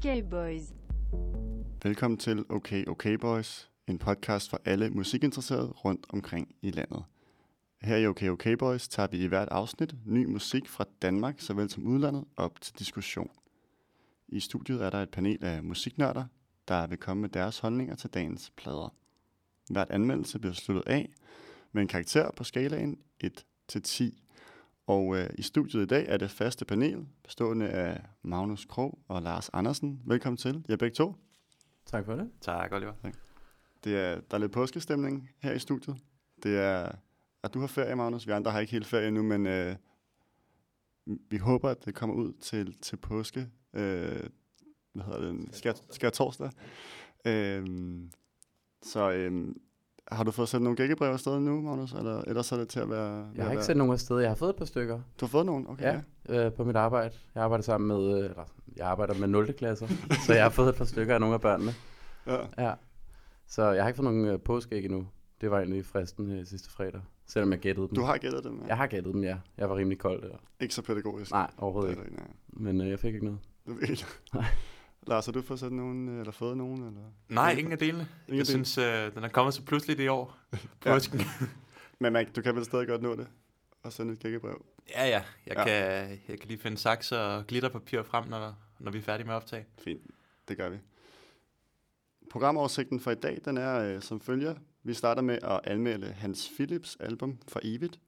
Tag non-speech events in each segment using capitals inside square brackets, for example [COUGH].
Okay, boys. Velkommen til Okay Okay Boys, en podcast for alle musikinteresserede rundt omkring i landet. Her i Okay Okay Boys tager vi i hvert afsnit ny musik fra Danmark såvel som udlandet op til diskussion. I studiet er der et panel af musiknørder, der vil komme med deres holdninger til dagens plader. Hvert anmeldelse bliver sluttet af med en karakter på skalaen 1 til 10. Og øh, i studiet i dag er det faste panel, bestående af Magnus Krog og Lars Andersen. Velkommen til, jer begge to. Tak for det. Tak, Oliver. Det er, der er lidt påskestemning her i studiet. Det er, at du har ferie, Magnus. Vi andre har ikke helt ferie nu, men øh, vi håber, at det kommer ud til, til påske. Øh, hvad hedder det? Skal, skal torsdag. Øh, så øh, har du fået sendt nogle gækkebrev afsted nu, Magnus? Eller ellers er det til at være... Jeg har være- ikke sendt nogen afsted. Jeg har fået et par stykker Du har fået nogen? Okay. ja. øh, på mit arbejde. Jeg arbejder sammen med, øh, eller, jeg arbejder med 0. klasser, [LAUGHS] så jeg har fået et par stykker af nogle af børnene. ja. Ja. Så jeg har ikke fået nogen øh, påskeæg endnu. Det var egentlig fristen øh, sidste fredag, selvom jeg gættede dem. Du har gættet dem, ja. Jeg har gættet dem, ja. Jeg var rimelig kold der. Ikke så pædagogisk. Nej, overhovedet Det er ikke. det. Men øh, jeg fik ikke noget. Du ved ikke. Nej. Lars, har du fået sendt nogen, øh, eller fået nogen? Eller? Nej, ingen af delene. Ingen jeg delene. synes, øh, den er kommet så pludseligt i år. [LAUGHS] Påsken. [LAUGHS] Men man, du kan vel stadig godt nå det? Og sende et gækkebrev? ja, ja. Jeg, Ja. ja. Kan, jeg kan lige finde saks og glitterpapir frem, når, når vi er færdige med at optage. Fint, det gør vi. Programoversigten for i dag, den er øh, som følger. Vi starter med at anmelde Hans Philips album for evigt.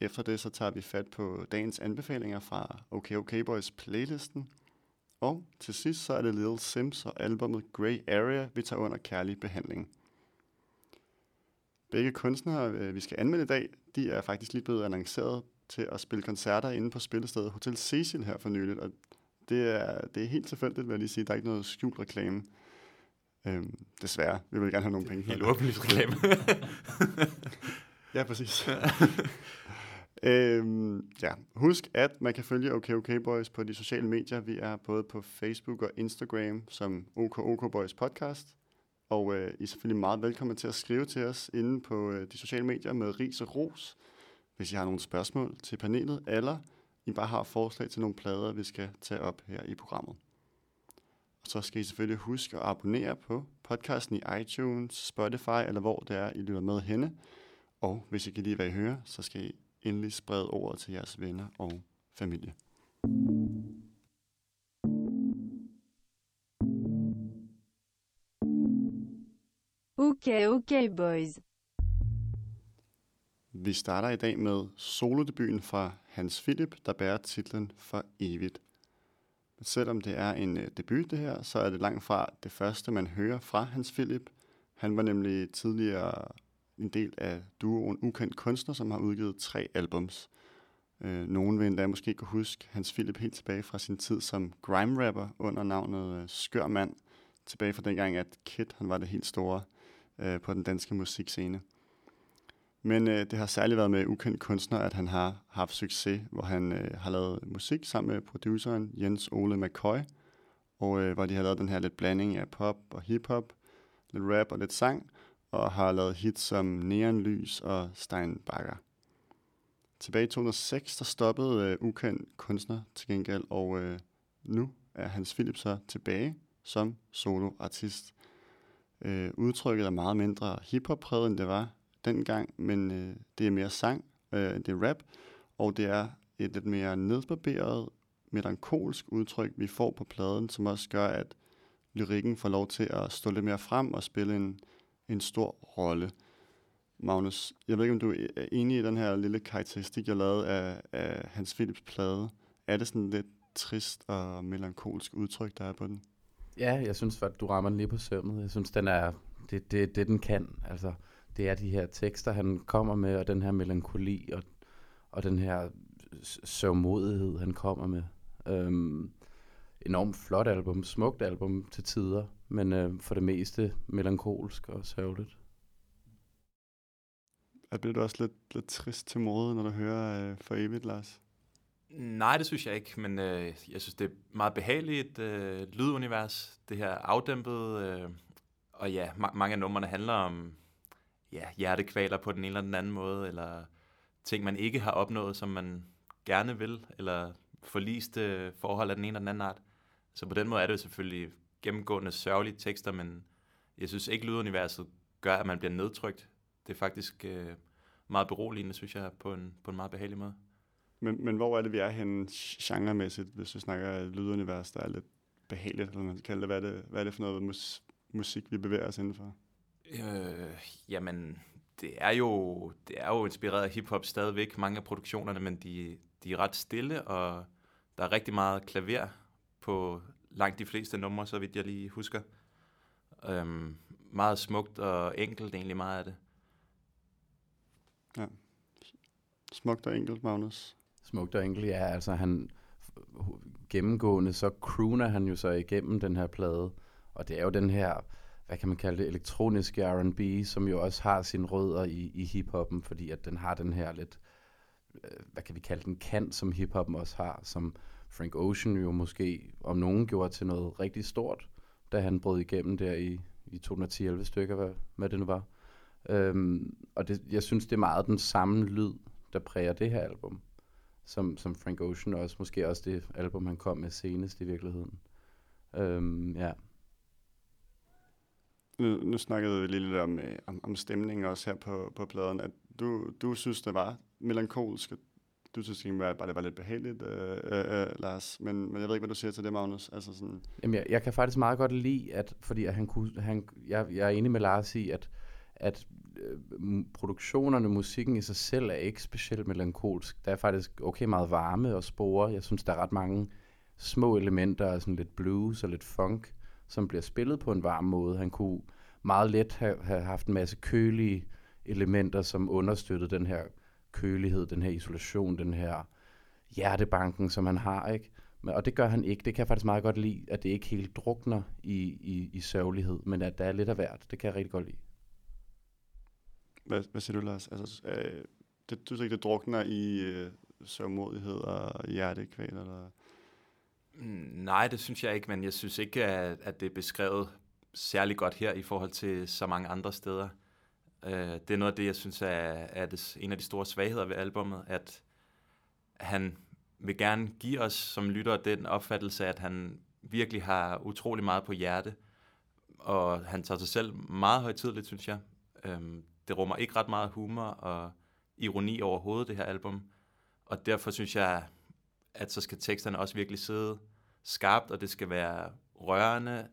Efter det, så tager vi fat på dagens anbefalinger fra OK OK Boys playlisten. Og til sidst, så er det Little Sims og albumet Grey Area, vi tager under kærlig behandling. Begge kunstnere, øh, vi skal anmelde i dag, de er faktisk lige blevet annonceret til at spille koncerter inde på spillestedet Hotel Cecil her for nyligt, og det er, det er helt tilfældigt, vil jeg lige sige. Der er ikke noget skjult reklame. Øhm, desværre. Vi vil gerne have nogle penge. Helt åbenlyst reklame. [LAUGHS] Ja, præcis. [LAUGHS] øhm, ja. Husk, at man kan følge OK OK Boys på de sociale medier. Vi er både på Facebook og Instagram som OK OK Boys podcast. Og øh, I er selvfølgelig meget velkommen til at skrive til os inde på øh, de sociale medier med ris og ros, hvis I har nogle spørgsmål til panelet, eller I bare har forslag til nogle plader, vi skal tage op her i programmet. Og så skal I selvfølgelig huske at abonnere på podcasten i iTunes, Spotify, eller hvor det er, I lytter med henne. Og hvis I kan lide, hvad I hører, så skal I endelig sprede ordet til jeres venner og familie. Okay, okay, boys. Vi starter i dag med solodebuten fra Hans Philip, der bærer titlen For evigt. Men selvom det er en øh, debut det her, så er det langt fra det første, man hører fra Hans Philip. Han var nemlig tidligere en del af duoen Ukendt Kunstner, som har udgivet tre albums. Øh, nogen vil endda måske kunne huske Hans Philip helt tilbage fra sin tid som grime-rapper under navnet øh, Skør Mand. Tilbage fra dengang, at Kid han var det helt store øh, på den danske musikscene. Men øh, det har særligt været med ukendt kunstner, at han har haft succes, hvor han øh, har lavet musik sammen med produceren Jens Ole McCoy, og øh, hvor de har lavet den her lidt blanding af pop og hiphop, lidt rap og lidt sang, og har lavet hits som Neonlys og Steinbacher. Tilbage i 2006, der stoppede øh, ukendt kunstner til gengæld, og øh, nu er Hans Philip så tilbage som soloartist. Øh, udtrykket er meget mindre hiphop-præget, end det var dengang, men øh, det er mere sang, øh, det er rap, og det er et lidt mere nedbarberet, melankolsk udtryk, vi får på pladen, som også gør, at lyrikken får lov til at stå lidt mere frem og spille en, en stor rolle. Magnus, jeg ved ikke, om du er enig i den her lille karakteristik, jeg lavede af, af Hans Philips plade. Er det sådan lidt trist og melankolsk udtryk, der er på den? Ja, jeg synes, at du rammer den lige på sømmet. Jeg synes, den er det, det, det den kan. Altså, det er de her tekster, han kommer med, og den her melankoli, og, og den her sørgmodighed, han kommer med. Øhm, enormt flot album, smukt album til tider, men øh, for det meste melankolsk og sørgeligt. Er bliver du også lidt, lidt trist til mode, når du hører øh, for evigt, Lars? Nej, det synes jeg ikke, men øh, jeg synes, det er meget behageligt øh, lydunivers. Det her afdæmpet, øh, og ja, ma- mange af numrene handler om ja, hjertekvaler på den ene eller den anden måde, eller ting, man ikke har opnået, som man gerne vil, eller forliste forhold af den ene eller den anden art. Så på den måde er det jo selvfølgelig gennemgående sørgelige tekster, men jeg synes ikke, lyduniverset gør, at man bliver nedtrykt. Det er faktisk øh, meget beroligende, synes jeg, på en, på en meget behagelig måde. Men, men hvor er det, vi er henne genremæssigt, hvis vi snakker lydunivers, der er lidt behageligt, eller man kan kalde det, hvad er det, hvad er det for noget mus, musik, vi bevæger os indenfor? Øh, jamen, det er jo, det er jo inspireret af hiphop stadigvæk, mange af produktionerne, men de, de er ret stille, og der er rigtig meget klaver på langt de fleste numre, så vidt jeg lige husker. Øhm, meget smukt og enkelt egentlig meget af det. Ja. Smukt og enkelt, Magnus. Smukt og enkelt, ja. Altså han gennemgående, så crooner han jo så igennem den her plade. Og det er jo den her, hvad kan man kalde det, elektroniske R&B, som jo også har sine rødder i, i hiphoppen, fordi at den har den her lidt, øh, hvad kan vi kalde den, kant, som hiphoppen også har, som Frank Ocean jo måske om nogen gjorde til noget rigtig stort, da han brød igennem der i, i 210-11 stykker, hvad, hvad det nu var. Øhm, og det, jeg synes, det er meget den samme lyd, der præger det her album, som, som Frank Ocean også, måske også det album, han kom med senest i virkeligheden. Øhm, ja. Nu, nu snakkede vi lige lidt om, øh, om, om stemningen også her på, på pladen, at du, du synes, det var melankolsk, du synes egentlig bare, det var lidt behageligt, øh, øh, øh, Lars. Men, men jeg ved ikke, hvad du siger til det, Magnus. Altså sådan... Jamen, jeg, jeg kan faktisk meget godt lide, at, fordi at han kunne, han, jeg, jeg er enig med Lars i, at, at øh, produktionerne, musikken i sig selv er ikke specielt melankolsk. Der er faktisk okay meget varme og spore. Jeg synes, der er ret mange små elementer, sådan lidt blues og lidt funk, som bliver spillet på en varm måde. Han kunne meget let have, have haft en masse kølige elementer, som understøttede den her kølighed, den her isolation, den her hjertebanken, som han har, ikke? Men, og det gør han ikke. Det kan jeg faktisk meget godt lide, at det ikke helt drukner i, i, i sørgelighed, men at der er lidt af hvert. Det kan jeg rigtig godt lide. Hvad, hvad siger du, Lars? Altså, øh, det, du synes ikke, det drukner i øh, sørgmodighed og hjertekval? Eller? Mm, nej, det synes jeg ikke, men jeg synes ikke, at, at det er beskrevet særlig godt her i forhold til så mange andre steder. Øh, det er noget af det, jeg synes er, er det, en af de store svagheder ved albummet, at han vil gerne give os som lyttere den opfattelse, at han virkelig har utrolig meget på hjerte, og han tager sig selv meget højtidligt, synes jeg. Um, det rummer ikke ret meget humor og ironi overhovedet, det her album, og derfor synes jeg, at så skal teksterne også virkelig sidde skarpt, og det skal være rørende,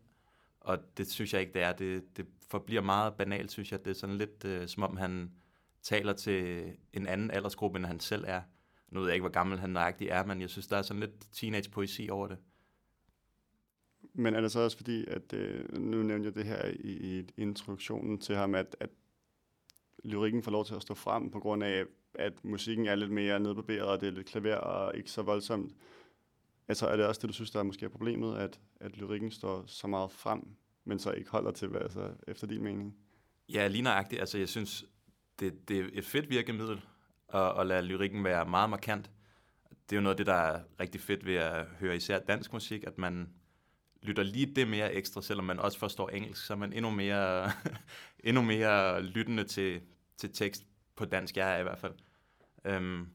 og det synes jeg ikke, det er. Det, det forbliver meget banalt, synes jeg. Det er sådan lidt, øh, som om han taler til en anden aldersgruppe, end han selv er. Nu ved jeg ikke, hvor gammel han nøjagtigt er, men jeg synes, der er sådan lidt teenage-poesi over det. Men er det så også fordi, at øh, nu nævnte jeg det her i, i introduktionen til ham, at, at lyrikken får lov til at stå frem på grund af, at musikken er lidt mere nedbarberet, og det er lidt klaver og ikke så voldsomt. Altså er det også det, du synes, der er måske er problemet, at, at lyrikken står så meget frem, men så ikke holder til, hvad, altså, efter din mening? Ja, lige nøjagtigt. Altså jeg synes, det, det er et fedt virkemiddel at, at lade lyrikken være meget markant. Det er jo noget af det, der er rigtig fedt ved at høre især dansk musik, at man lytter lige det mere ekstra, selvom man også forstår engelsk, så er man endnu mere, [LAUGHS] endnu mere lyttende til, til tekst på dansk, jeg er i hvert fald. Øhm,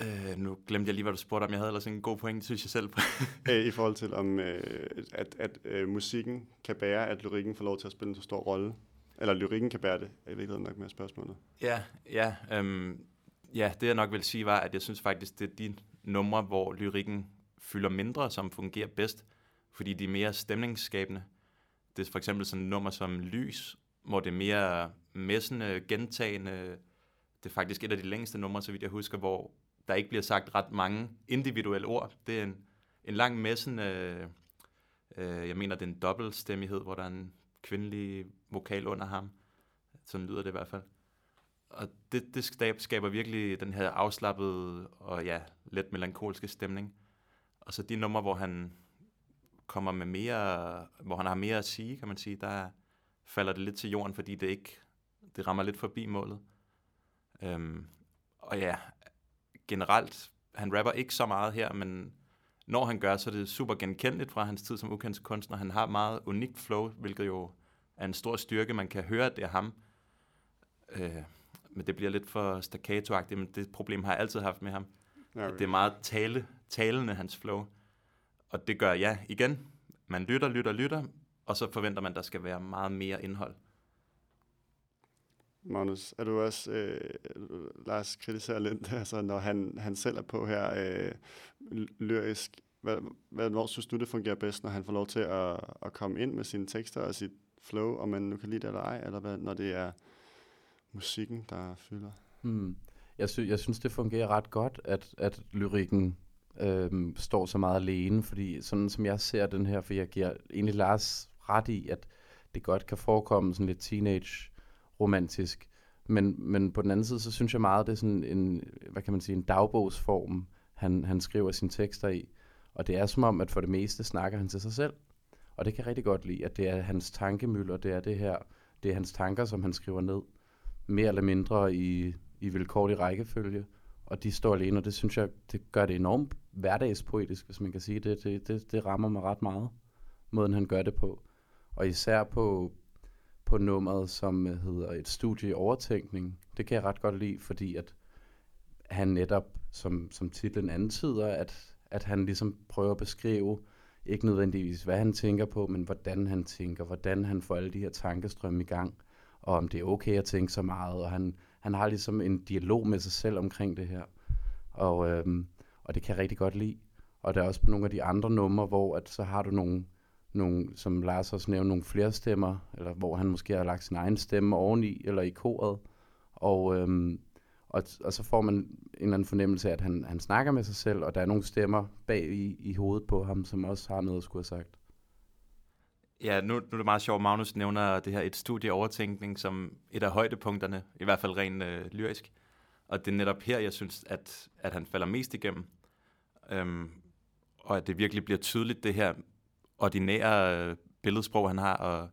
øh, nu glemte jeg lige, hvad du spurgte om. Jeg havde ellers en god point, synes jeg selv. [LAUGHS] I forhold til, om øh, at, at øh, musikken kan bære, at lyrikken får lov til at spille en så stor rolle. Eller lyrikken kan bære det, er i virkeligheden nok med spørgsmålet. Ja, ja, øhm, ja, det jeg nok vil sige var, at jeg synes faktisk, det er de numre, hvor lyrikken fylder mindre, som fungerer bedst, fordi de er mere stemningsskabende. Det er for eksempel sådan et nummer som Lys, hvor det er mere messende, gentagende. Det er faktisk et af de længste numre, så vidt jeg husker, hvor der ikke bliver sagt ret mange individuelle ord. Det er en, en lang messende, øh, øh, jeg mener, det er en dobbeltstemmighed, hvor der er en kvindelig vokal under ham. Sådan lyder det i hvert fald. Og det, det skaber virkelig den her afslappede og ja, let melankolske stemning. Og så de numre, hvor han kommer med mere, hvor han har mere at sige, kan man sige, der falder det lidt til jorden, fordi det ikke, det rammer lidt forbi målet. Øhm, og ja, generelt, han rapper ikke så meget her, men når han gør, så er det super genkendeligt fra hans tid som ukendt kunstner. Han har meget unikt flow, hvilket jo er en stor styrke. Man kan høre, at det er ham. Øh, men det bliver lidt for staccato men det problem har jeg altid haft med ham. Okay. Det er meget tale, talende, hans flow. Og det gør, ja, igen, man lytter, lytter, lytter, og så forventer man, at der skal være meget mere indhold. Magnus, er du også, øh, Lars kritiserer lidt, altså når han, han selv er på her øh, lyrisk, hvad, hvad, hvor synes du, det fungerer bedst, når han får lov til at, at komme ind med sine tekster og sit flow, om man nu kan lide det eller ej, eller hvad, når det er musikken, der fylder? Hmm. Jeg, sy- jeg synes, det fungerer ret godt, at, at lyrikken øh, står så meget alene, fordi sådan som jeg ser den her, for jeg giver egentlig Lars ret i, at det godt kan forekomme sådan lidt teenage romantisk, men, men på den anden side, så synes jeg meget, det er sådan en, hvad kan man sige, en dagbogsform, han, han skriver sine tekster i, og det er som om, at for det meste snakker han til sig selv, og det kan jeg rigtig godt lide, at det er hans tankemøller, det er det her, det er hans tanker, som han skriver ned, mere eller mindre i, i vilkårlig rækkefølge, og de står alene, og det synes jeg, det gør det enormt hverdagspoetisk, hvis man kan sige det. Det, det, det rammer mig ret meget, måden han gør det på. Og især på, på nummeret, som øh, hedder et studie i overtænkning. Det kan jeg ret godt lide, fordi at han netop, som, som titlen antyder, at, at han ligesom prøver at beskrive, ikke nødvendigvis hvad han tænker på, men hvordan han tænker, hvordan han får alle de her tankestrømme i gang, og om det er okay at tænke så meget, og han, han har ligesom en dialog med sig selv omkring det her. Og, øhm, og det kan jeg rigtig godt lide. Og der er også på nogle af de andre numre, hvor at så har du nogle, nogle, som Lars også nævnte, nogle flere stemmer, eller hvor han måske har lagt sin egen stemme oveni, eller i koret. Og, øhm, og, og så får man en eller anden fornemmelse af, at han, han snakker med sig selv, og der er nogle stemmer bag i, i hovedet på ham, som også har noget at skulle have sagt. Ja, nu, nu er det meget sjovt, Magnus nævner det her et studie overtænkning som et af højdepunkterne, i hvert fald rent øh, lyrisk. Og det er netop her, jeg synes, at, at han falder mest igennem. Øhm, og at det virkelig bliver tydeligt, det her ordinære øh, billedsprog, han har, og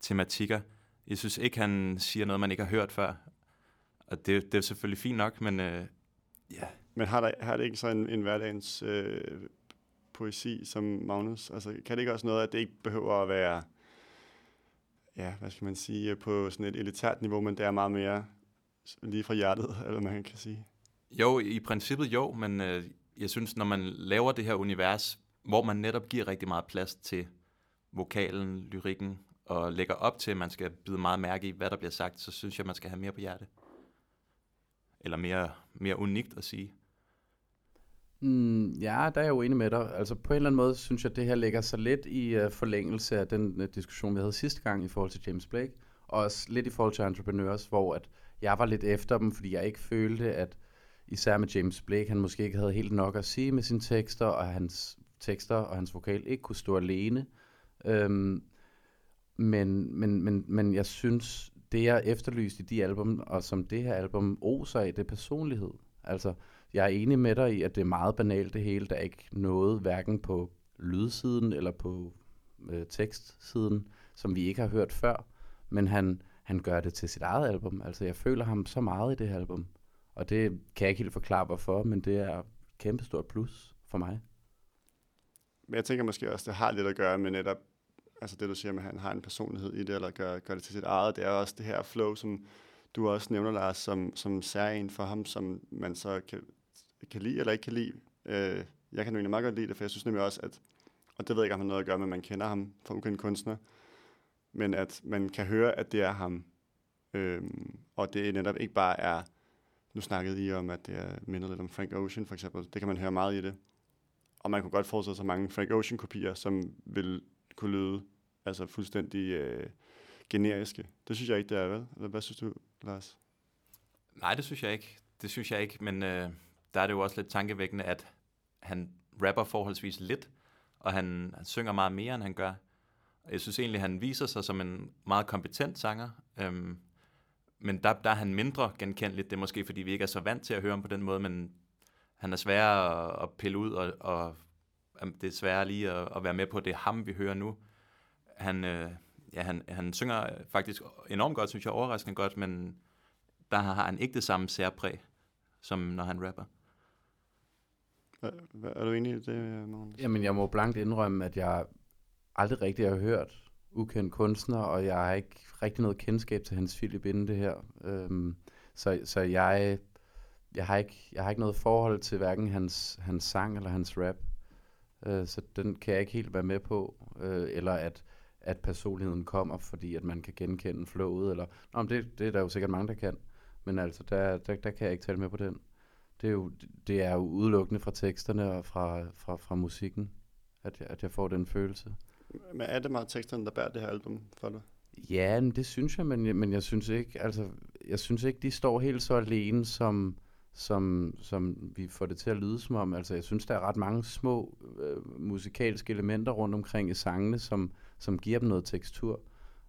tematikker. Jeg synes ikke, han siger noget, man ikke har hørt før. Og det, det er selvfølgelig fint nok, men øh, ja. Men har, der, har det ikke så en, en hverdagens øh, poesi som Magnus? Altså, kan det ikke også noget, at det ikke behøver at være, ja, hvad skal man sige, på sådan et elitært niveau, men det er meget mere lige fra hjertet, [LAUGHS] eller man kan sige? Jo, i princippet jo, men øh, jeg synes, når man laver det her univers, hvor man netop giver rigtig meget plads til vokalen, lyrikken, og lægger op til, at man skal bide meget mærke i, hvad der bliver sagt, så synes jeg, man skal have mere på hjerte. Eller mere, mere unikt at sige. Mm, ja, der er jeg jo enig med dig. Altså på en eller anden måde synes jeg, at det her ligger så lidt i uh, forlængelse af den uh, diskussion, vi havde sidste gang i forhold til James Blake, og også lidt i forhold til Entrepreneurs, hvor at jeg var lidt efter dem, fordi jeg ikke følte, at især med James Blake, han måske ikke havde helt nok at sige med sine tekster, og hans tekster og hans vokal ikke kunne stå alene. Øhm, men, men, men, men jeg synes, det jeg efterlyste i de album, og som det her album oser af, det er personlighed. Altså, jeg er enig med dig i, at det er meget banalt det hele. Der er ikke noget, hverken på lydsiden eller på øh, tekstsiden, som vi ikke har hørt før. Men han, han gør det til sit eget album. Altså, jeg føler ham så meget i det her album. Og det kan jeg ikke helt forklare, hvorfor, men det er kæmpestort plus for mig. Men jeg tænker måske også, det har lidt at gøre med netop, altså det du siger med, at han har en personlighed i det, eller gør, gør det til sit eget. Det er også det her flow, som du også nævner, Lars, som, som særlig for ham, som man så kan, kan lide eller ikke kan lide. Øh, jeg kan jo egentlig meget godt lide det, for jeg synes nemlig også, at, og det ved jeg ikke, om han har noget at gøre med, at man kender ham fra ukendt kunstner, men at man kan høre, at det er ham. Øh, og det netop ikke bare er, nu snakkede I om, at det er mindet lidt om Frank Ocean for eksempel. Det kan man høre meget i det. Og man kunne godt forestille sig mange Frank Ocean-kopier, som vil kunne lyde altså fuldstændig øh, generiske. Det synes jeg ikke, det er, vel? Eller hvad synes du, Lars? Nej, det synes jeg ikke. Det synes jeg ikke, men øh, der er det jo også lidt tankevækkende, at han rapper forholdsvis lidt, og han, han synger meget mere, end han gør. Jeg synes egentlig, han viser sig som en meget kompetent sanger, øhm, men der, der er han mindre genkendeligt. Det er måske, fordi vi ikke er så vant til at høre ham på den måde, men han er svær at, at pille ud, og, og det er svært lige at, at være med på, at det er ham, vi hører nu. Han, øh, ja, han, han synger faktisk enormt godt, synes jeg, overraskende godt, men der har han ikke det samme særpræg, som når han rapper. Er du enig i det, Magnus? Jamen, jeg må blankt indrømme, at jeg aldrig rigtig har hørt ukendt kunstner, og jeg har ikke rigtig noget kendskab til Hans Philip inden det her. Øhm, så, så jeg, jeg, har ikke, jeg har ikke noget forhold til hverken hans, hans sang eller hans rap. Øh, så den kan jeg ikke helt være med på. Øh, eller at, at personligheden kommer, fordi at man kan genkende flowet. Eller, Nå, men det, det er der jo sikkert mange, der kan. Men altså, der, der, der kan jeg ikke tale med på den. Det er jo, det er jo udelukkende fra teksterne og fra, fra, fra musikken, at jeg, at jeg får den følelse. Men er det meget teksterne, der bærer det her album for dig? Ja, men det synes jeg, men, jeg- men jeg synes ikke, altså, jeg synes ikke, de står helt så alene, som, som, som vi får det til at lyde som om. Altså, jeg synes, der er ret mange små øh, musikalske elementer rundt omkring i sangene, som, som giver dem noget tekstur.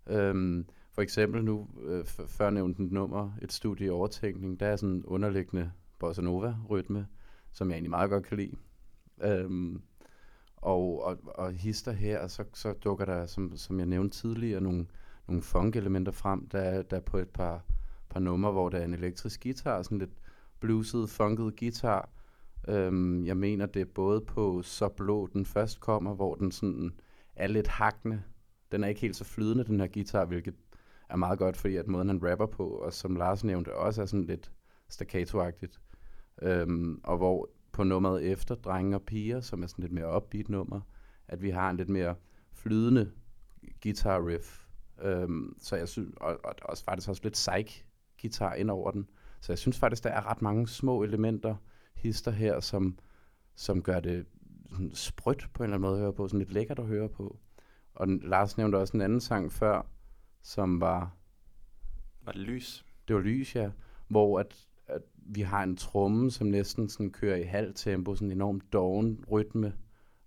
Øhm, for eksempel nu, øh, før nævnte et nummer, et studie i overtænkning, der er sådan en underliggende bossa nova-rytme, som jeg egentlig meget godt kan lide. Øhm, og, og, og hister her, så, så dukker der, som, som jeg nævnte tidligere, nogle, nogle funk-elementer frem. Der, der er på et par, par numre, hvor der er en elektrisk guitar, sådan lidt bluesede, funket guitar. Øhm, jeg mener, det er både på Så Blå, den først kommer, hvor den sådan er lidt hakne. Den er ikke helt så flydende, den her guitar, hvilket er meget godt, fordi at måden han rapper på, og som Lars nævnte, også er sådan lidt staccato-agtigt. Øhm, og hvor på nummeret efter, Drenge og Piger, som er sådan lidt mere upbeat nummer, at vi har en lidt mere flydende guitar riff. Øhm, så jeg synes, og, og også faktisk også lidt psych guitar ind over den. Så jeg synes faktisk, der er ret mange små elementer, hister her, som, som gør det sådan sprødt på en eller anden måde at høre på, sådan lidt lækkert at høre på. Og Lars nævnte også en anden sang før, som var Var det lys? det var lys, ja, hvor at, at vi har en tromme, som næsten sådan kører i halv tempo, sådan en enormt doven rytme.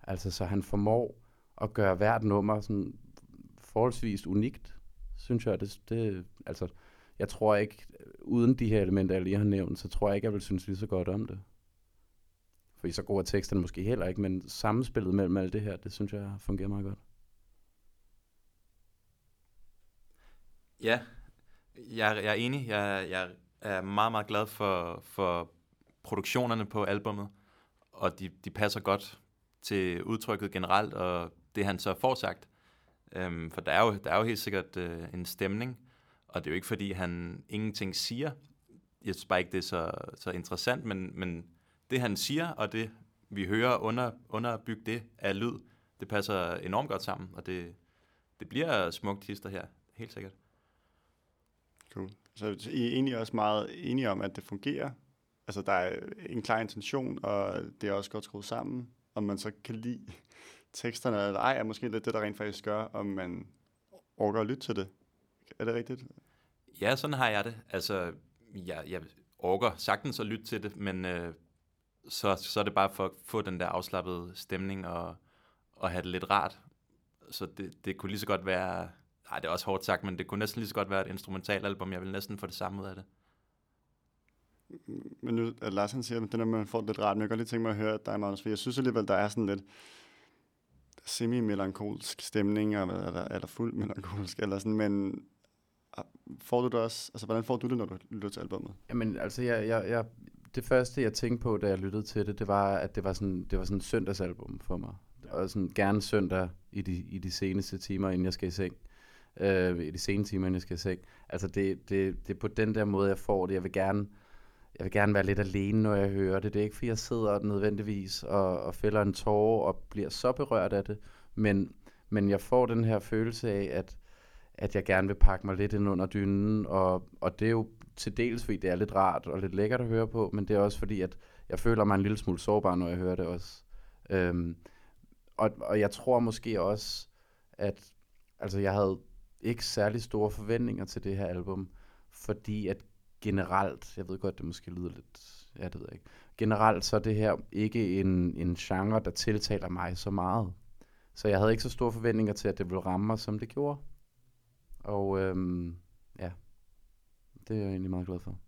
Altså, så han formår at gøre hvert nummer sådan forholdsvis unikt, synes jeg. Det, det, altså, jeg tror ikke, uden de her elementer, jeg lige har nævnt, så tror jeg ikke, jeg vil synes lige så godt om det. Fordi så gode er teksterne måske heller ikke, men samspillet mellem alt det her, det synes jeg fungerer meget godt. Ja, jeg, jeg er enig. Jeg, jeg er meget, meget glad for, for produktionerne på albummet, og de, de passer godt til udtrykket generelt, og det han så får sagt. Øhm, for der er, jo, der er jo helt sikkert øh, en stemning, og det er jo ikke fordi, han ingenting siger. Jeg synes bare ikke, det er så, så interessant, men, men det han siger, og det vi hører under, underbygge det af lyd, det passer enormt godt sammen, og det, det bliver smukt hister her, helt sikkert. Cool. Så I er egentlig også meget enige om, at det fungerer? Altså, der er en klar intention, og det er også godt skruet sammen. Om man så kan lide teksterne eller ej, er måske lidt det, der rent faktisk gør, om man orker at lytte til det. Er det rigtigt? Ja, sådan har jeg det. Altså, jeg, jeg orker sagtens at lytte til det, men øh, så, så er det bare for at få den der afslappede stemning og, og have det lidt rart. Så det, det kunne lige så godt være... Nej, det er også hårdt sagt, men det kunne næsten lige så godt være et instrumentalalbum. Jeg vil næsten få det samme ud af det. Men nu, at Lars han siger, at det der, man får det lidt rart, men jeg kan godt lige tænke mig at høre dig, Magnus, for jeg synes alligevel, der er sådan lidt semi-melankolsk stemning, eller, eller, eller fuld melankolsk, eller sådan, men får du det også, altså hvordan får du det, når du lytter til albummet? Jamen, altså, jeg, jeg, jeg, det første, jeg tænkte på, da jeg lyttede til det, det var, at det var sådan, det var sådan et søndagsalbum for mig. Og sådan gerne søndag i de, i de seneste timer, inden jeg skal i seng. Øh, I de sene timer, inden jeg skal i seng. Altså, det, det, det er på den der måde, jeg får det. Jeg vil gerne, jeg vil gerne være lidt alene, når jeg hører det. Det er ikke, fordi jeg sidder nødvendigvis og, og fælder en tårer og bliver så berørt af det. Men, men jeg får den her følelse af, at, at jeg gerne vil pakke mig lidt ind under dynen. Og, og det er jo til dels, fordi det er lidt rart og lidt lækkert at høre på, men det er også fordi, at jeg føler mig en lille smule sårbar, når jeg hører det også. Øhm, og, og jeg tror måske også, at altså jeg havde ikke særlig store forventninger til det her album, fordi at generelt, jeg ved godt, det måske lyder lidt, ja, det ved jeg ikke, generelt så er det her ikke en, en genre, der tiltaler mig så meget. Så jeg havde ikke så store forventninger til, at det ville ramme mig, som det gjorde. Og øhm, ja, det er jeg egentlig meget glad for.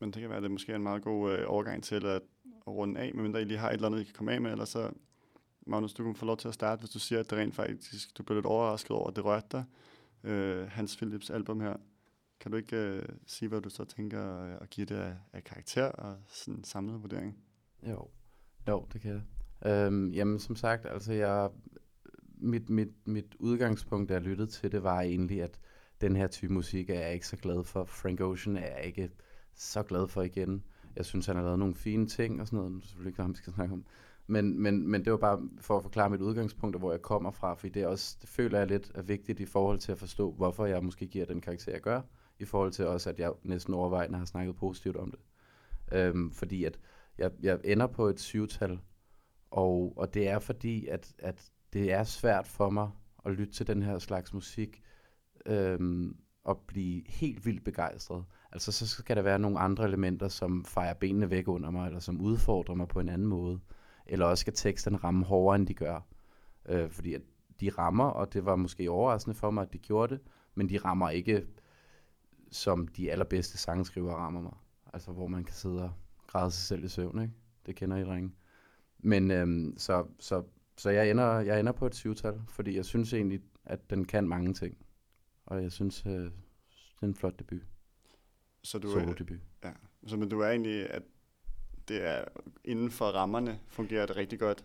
Men det kan være, at det måske er en meget god øh, overgang til at, at runde af, medmindre I lige har et eller andet, I kan komme af med, eller så, Magnus, du kan få lov til at starte, hvis du siger, at det rent faktisk, du blev lidt overrasket over, at det rørte dig, øh, Hans Philips album her. Kan du ikke øh, sige, hvad du så tænker at, at give det af, af karakter og sådan en samlet vurdering? Jo, jo det kan jeg. Øhm, jamen, som sagt, altså jeg, mit, mit, mit udgangspunkt, da jeg lyttede til det, var egentlig, at den her type musik er jeg ikke så glad for. Frank Ocean er jeg ikke så glad for igen. Jeg synes, han har lavet nogle fine ting og sådan noget. Det er selvfølgelig ikke hvad vi skal snakke om. Men, men, men det var bare for at forklare mit udgangspunkt, og hvor jeg kommer fra, fordi det, er også, det føler jeg lidt er vigtigt i forhold til at forstå, hvorfor jeg måske giver den karakter, jeg gør, i forhold til også, at jeg næsten overvejende har snakket positivt om det. Øhm, fordi at jeg, jeg ender på et syvtal, og, og det er fordi, at, at det er svært for mig at lytte til den her slags musik, øhm, og blive helt vildt begejstret. Altså så skal der være nogle andre elementer, som fejrer benene væk under mig, eller som udfordrer mig på en anden måde. Eller også skal teksterne ramme hårdere, end de gør. Øh, fordi at de rammer, og det var måske overraskende for mig, at de gjorde det, men de rammer ikke, som de allerbedste sangskrivere rammer mig. Altså hvor man kan sidde og græde sig selv i søvn, ikke? Det kender I, drenge. Men øhm, så, så, så jeg, ender, jeg ender på et syvtal, fordi jeg synes egentlig, at den kan mange ting. Og jeg synes, øh, det er en flot debut. Så du, Solo er, debut. ja. så men du er egentlig, at det er inden for rammerne fungerer det rigtig godt.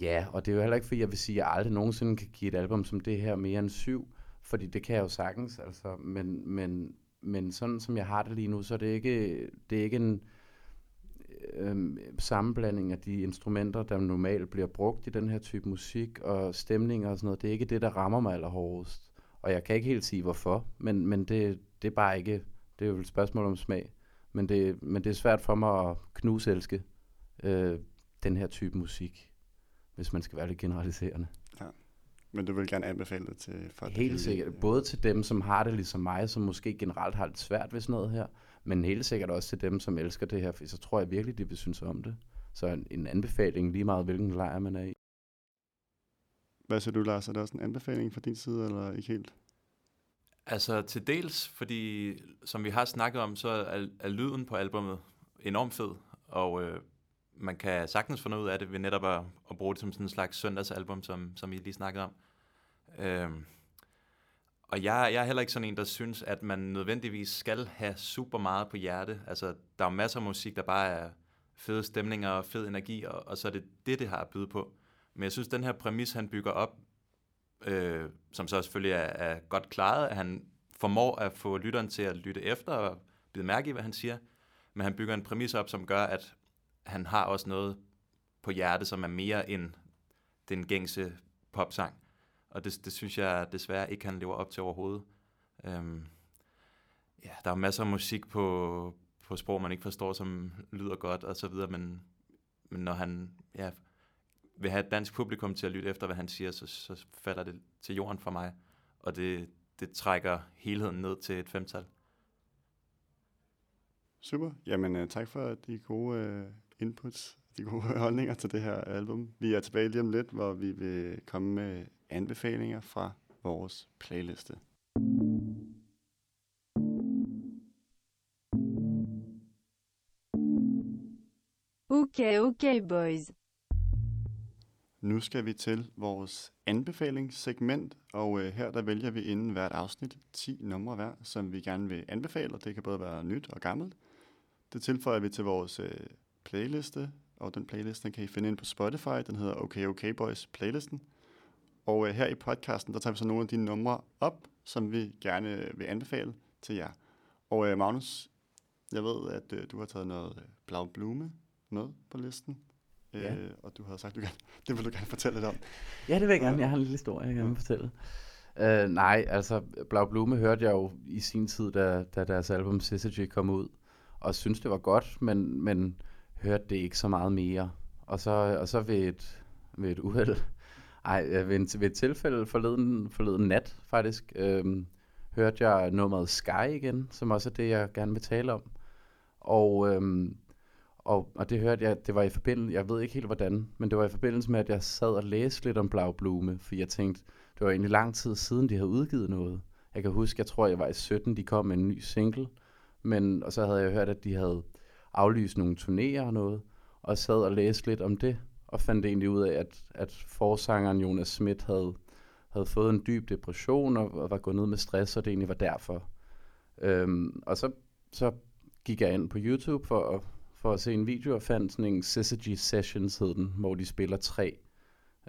Ja, og det er jo heller ikke, fordi jeg vil sige, at jeg aldrig nogensinde kan give et album som det her mere end syv, fordi det kan jeg jo sagtens, altså, men, men, men sådan som jeg har det lige nu, så er det ikke, det er ikke en øhm, sammenblanding af de instrumenter, der normalt bliver brugt i den her type musik, og stemninger og sådan noget. Det er ikke det, der rammer mig allerhårdest. Og jeg kan ikke helt sige hvorfor, men, men det, det er bare ikke, det er jo et spørgsmål om smag. Men det, men det er svært for mig at knuselske øh, den her type musik, hvis man skal være lidt generaliserende. Men du vil gerne anbefale det til folk? Helt sikkert. Både til dem, som har det ligesom mig, som måske generelt har lidt svært ved sådan noget her, men helt sikkert også til dem, som elsker det her, for så tror jeg virkelig, de vil synes om det. Så en, en anbefaling lige meget, hvilken lejr man er i. Hvad siger du, Lars? Er det også en anbefaling fra din side, eller ikke helt? Altså til dels, fordi som vi har snakket om, så er, er lyden på albummet enormt fed, og øh, man kan sagtens få noget ud af det ved netop at, at bruge det som sådan en slags søndagsalbum, som, som I lige snakkede om. Øhm, og jeg, jeg er heller ikke sådan en, der synes, at man nødvendigvis skal have super meget på hjerte. Altså, der er masser af musik, der bare er fede stemninger og fed energi, og, og så er det det, det har at byde på. Men jeg synes, den her præmis, han bygger op, øh, som så selvfølgelig er, er godt klaret, at han formår at få lytteren til at lytte efter og bide mærke i, hvad han siger. Men han bygger en præmis op, som gør, at han har også noget på hjerte, som er mere end den gængse popsang. Og det, det synes jeg desværre ikke, han lever op til overhovedet. Øhm, ja, der er masser af musik på, på sprog, man ikke forstår, som lyder godt og så videre, men, men når han ja, vil have et dansk publikum til at lytte efter, hvad han siger, så, så falder det til jorden for mig. Og det, det trækker helheden ned til et femtal. Super. Jamen, øh, tak for de gode øh, inputs, de gode [LAUGHS] holdninger til det her album. Vi er tilbage lige om lidt, hvor vi vil komme med anbefalinger fra vores playliste. Okay, okay, boys. Nu skal vi til vores anbefalingssegment, og øh, her der vælger vi inden hvert afsnit 10 numre hver, som vi gerne vil anbefale, og det kan både være nyt og gammelt. Det tilføjer vi til vores øh, playliste, og den playliste den kan I finde ind på Spotify, den hedder Okay Okay Boys playlisten. Og øh, her i podcasten, der tager vi så nogle af de numre op, som vi gerne øh, vil anbefale til jer. Og øh, Magnus, jeg ved, at øh, du har taget noget øh, Blau Blume med på listen. Ja. Øh, og du har sagt, du kan, [LAUGHS] det vil du gerne fortælle lidt om. Ja, det vil jeg gerne. Jeg har en lille historie, jeg gerne vil fortælle. Uh, nej, altså Blau Blume hørte jeg jo i sin tid, da, da deres album Syzygy kom ud, og synes det var godt, men, men hørte det ikke så meget mere. Og så, og så ved et, ved et uheld, ej, øh, ved, en, ved et tilfælde forleden, forleden nat faktisk, øhm, hørte jeg nummeret Sky igen, som også er det, jeg gerne vil tale om. Og, øhm, og, og det hørte jeg, det var i forbindelse, jeg ved ikke helt hvordan, men det var i forbindelse med, at jeg sad og læste lidt om Blau Blume, for jeg tænkte, det var egentlig lang tid siden, de havde udgivet noget. Jeg kan huske, jeg tror, jeg var i 17, de kom med en ny single, men, og så havde jeg hørt, at de havde aflyst nogle turnéer og noget, og sad og læste lidt om det, og fandt egentlig ud af, at, at forsangeren Jonas Schmidt havde, havde fået en dyb depression og, og var gået ned med stress, og det egentlig var derfor. Øhm, og så, så gik jeg ind på YouTube for at, for at se en video og fandt sådan en Syzygy Sessions hed den, hvor de spiller tre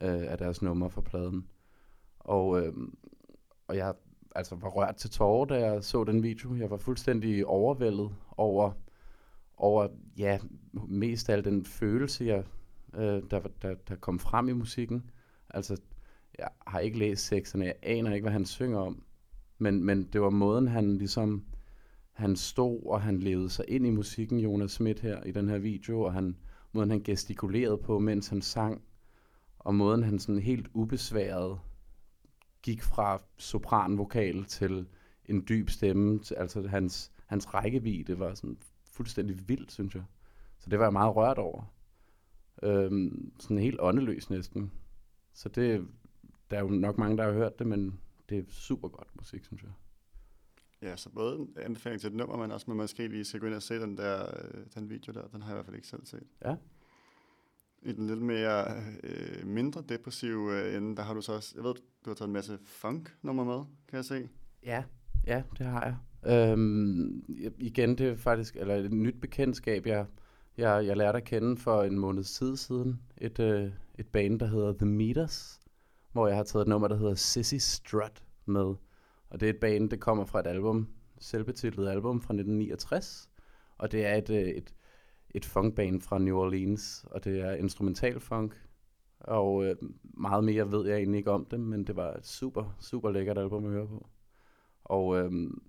øh, af deres numre fra pladen. Og, øh, og jeg altså, var rørt til tårer, da jeg så den video. Jeg var fuldstændig overvældet over, over ja, mest af den følelse, jeg, øh, der, der, der kom frem i musikken. Altså, jeg har ikke læst sexerne, jeg aner ikke, hvad han synger om. Men, men det var måden, han ligesom, han stod, og han levede sig ind i musikken, Jonas Schmidt her, i den her video, og han, måden han gestikulerede på, mens han sang, og måden han sådan helt ubesværet gik fra sopranvokal til en dyb stemme, til, altså hans, hans rækkevidde var sådan fuldstændig vildt, synes jeg. Så det var jeg meget rørt over. Øhm, sådan helt åndeløs næsten. Så det, der er jo nok mange, der har hørt det, men det er super godt musik, synes jeg. Ja, så både en anbefaling til et nummer, men også, man måske lige skal gå ind og se den der øh, den video der. Den har jeg i hvert fald ikke selv set. Ja. I den lidt mere øh, mindre depressive øh, ende, der har du så også, jeg ved, du har taget en masse funk-nummer med, kan jeg se. Ja, ja, det har jeg. Øhm, igen, det er faktisk eller et nyt bekendtskab, jeg, jeg, jeg lærte at kende for en måned tid siden. Et, øh, et band, der hedder The Meters, hvor jeg har taget et nummer, der hedder Sissy Strut med. Og det er et band, det kommer fra et album, selvbetitlet album fra 1969. Og det er et, øh, et, et funkband fra New Orleans, og det er instrumental funk. Og øh, meget mere ved jeg egentlig ikke om dem, men det var et super, super lækkert album at høre på. Og, øhm,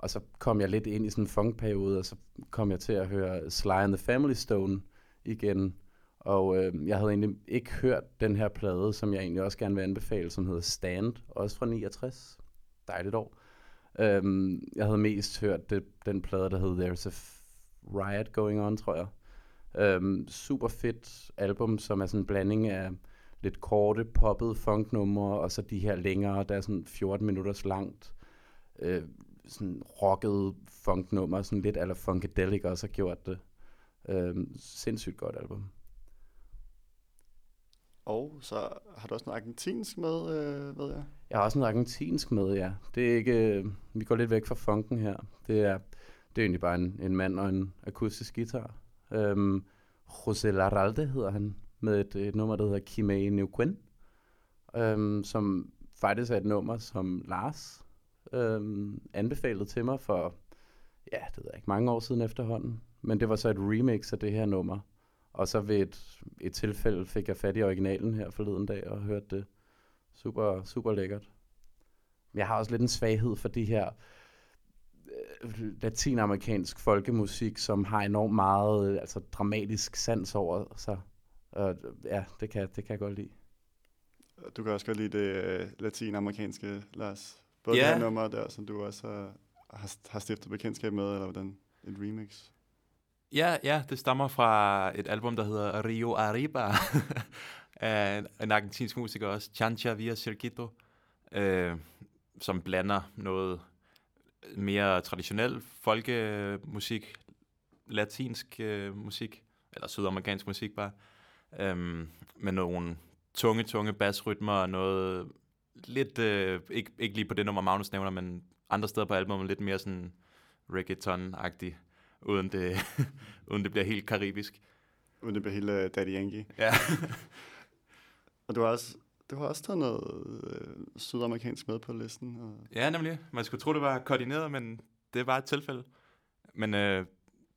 og så kom jeg lidt ind i sådan en funkperiode, og så kom jeg til at høre Sly and the Family Stone igen. Og øh, jeg havde egentlig ikke hørt den her plade, som jeg egentlig også gerne vil anbefale, som hedder Stand, også fra 69. Dejligt år. Øhm, jeg havde mest hørt det, den plade, der hed There's a Riot Going On, tror jeg. Øhm, super fedt album, som er sådan en blanding af lidt korte, poppede funknumre, og så de her længere, der er sådan 14 minutters langt, øh, sådan rocket funknummer, sådan lidt eller Funkadelic også har gjort det. Øhm, sindssygt godt album. Og så har du også noget argentinsk med, øh, ved jeg. Jeg har også noget argentinsk med, ja. Det er ikke, øh, vi går lidt væk fra funken her. Det er, det er egentlig bare en, en mand og en akustisk guitar. Øhm, José Laralde hedder han, med et, et nummer, der hedder Kime Neuquén, øhm, som faktisk er et nummer, som Lars øhm, anbefalet til mig for, ja, det ved jeg ikke, mange år siden efterhånden. Men det var så et remix af det her nummer. Og så ved et, et tilfælde fik jeg fat i originalen her forleden dag og hørte det. Super, super lækkert. Men jeg har også lidt en svaghed for de her øh, latinamerikansk folkemusik, som har enormt meget øh, altså dramatisk sans over sig. Og ja, det kan, det kan jeg godt lide. Du kan også godt lide det øh, latinamerikanske, Lars. Både Ja. det her nummer der, som du også har, har, har stiftet bekendtskab med, eller hvordan? Et remix. Ja, ja, det stammer fra et album, der hedder Rio Arriba, [LAUGHS] af en, en argentinsk musiker også, Chancha Via Circuito, øh, som blander noget mere traditionel folkemusik, latinsk øh, musik, eller sydamerikansk musik bare, øh, med nogle tunge, tunge bassrytmer og noget lidt, øh, ikke, ikke lige på det nummer Magnus nævner, men andre steder på albumet lidt mere sådan reggaeton-agtigt uden det, [LAUGHS] uden det bliver helt karibisk. Uden det bliver hele Daddy Yankee. Ja. [LAUGHS] Og du har også, du har også taget noget øh, sydamerikansk med på listen. Og ja, nemlig. Man skulle tro, det var koordineret, men det var et tilfælde. Men øh,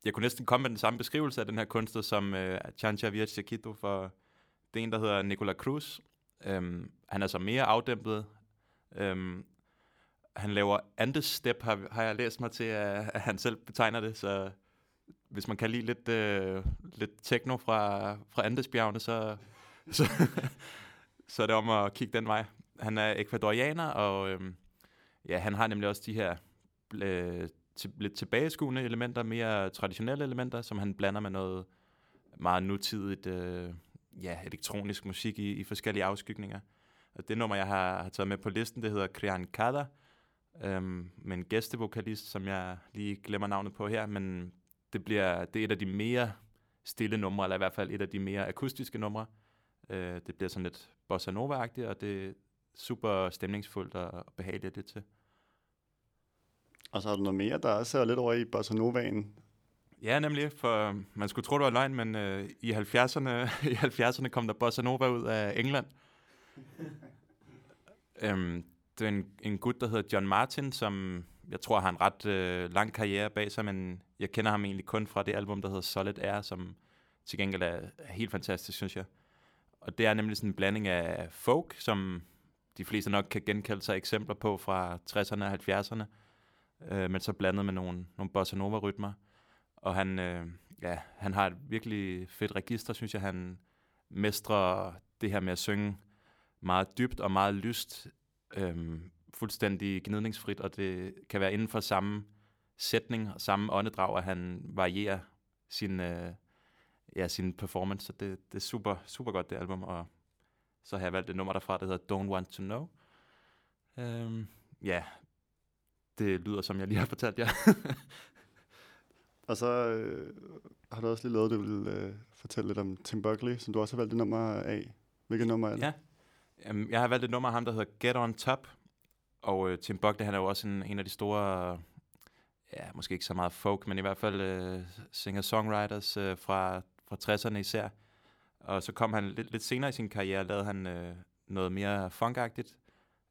jeg kunne næsten komme med den samme beskrivelse af den her kunstner, som øh, Chancha Viet Chiquito, for det er en, der hedder Nicola Cruz. Øhm, han er så mere afdæmpet. Øhm, han laver Andes Step, har, har jeg læst mig til, at, at han selv betegner det, så hvis man kan lide lidt, øh, lidt techno fra, fra Andesbjergene, så, [LAUGHS] så, så er det om at kigge den vej. Han er ekvadorianer, og øhm, ja, han har nemlig også de her øh, til, lidt tilbageskuende elementer, mere traditionelle elementer, som han blander med noget meget nutidigt, øh, ja, elektronisk musik i, i forskellige afskygninger. Og det nummer, jeg har, har taget med på listen, det hedder Krian Kada, øhm, med en gæstevokalist, som jeg lige glemmer navnet på her, men det, bliver, det er et af de mere stille numre, eller i hvert fald et af de mere akustiske numre. Øh, det bliver sådan lidt bossa nova-agtigt, og det er super stemningsfuldt og behageligt at til. Og så har du noget mere, der også er lidt over i Bossa Novaen. Ja, nemlig, for man skulle tro, det var løgn, men øh, i 70'erne, [LAUGHS] i 70'erne kom der bossa nova ud af England. [LAUGHS] øhm, det er en, en gut, der hedder John Martin, som jeg tror har en ret øh, lang karriere bag sig, men jeg kender ham egentlig kun fra det album, der hedder Solid Air, som til gengæld er, er helt fantastisk, synes jeg. Og det er nemlig sådan en blanding af folk, som de fleste nok kan genkalde sig eksempler på fra 60'erne og 70'erne, øh, men så blandet med nogle, nogle bossa nova rytmer. Og han, øh, ja, han har et virkelig fedt register, synes jeg. Han mestrer det her med at synge meget dybt og meget lyst, øh, fuldstændig gnidningsfrit, og det kan være inden for samme sætning og samme åndedrag, at han varierer sin, øh, ja, sin performance. Så det, det er super, super godt, det album, og så har jeg valgt et nummer derfra, der hedder Don't Want To Know. Øhm, ja, det lyder, som jeg lige har fortalt jer. [LAUGHS] Og så øh, har du også lige lavet, at du vil øh, fortælle lidt om Tim Buckley, som du også har valgt et nummer af. Hvilket nummer er det? Ja. um, jeg har valgt et nummer af ham, der hedder Get On Top. Og øh, Tim Buckley, han er jo også en, en af de store, ja, måske ikke så meget folk, men i hvert fald øh, singer-songwriters øh, fra, fra 60'erne især. Og så kom han lidt, lidt senere i sin karriere, lavede han øh, noget mere funkagtigt.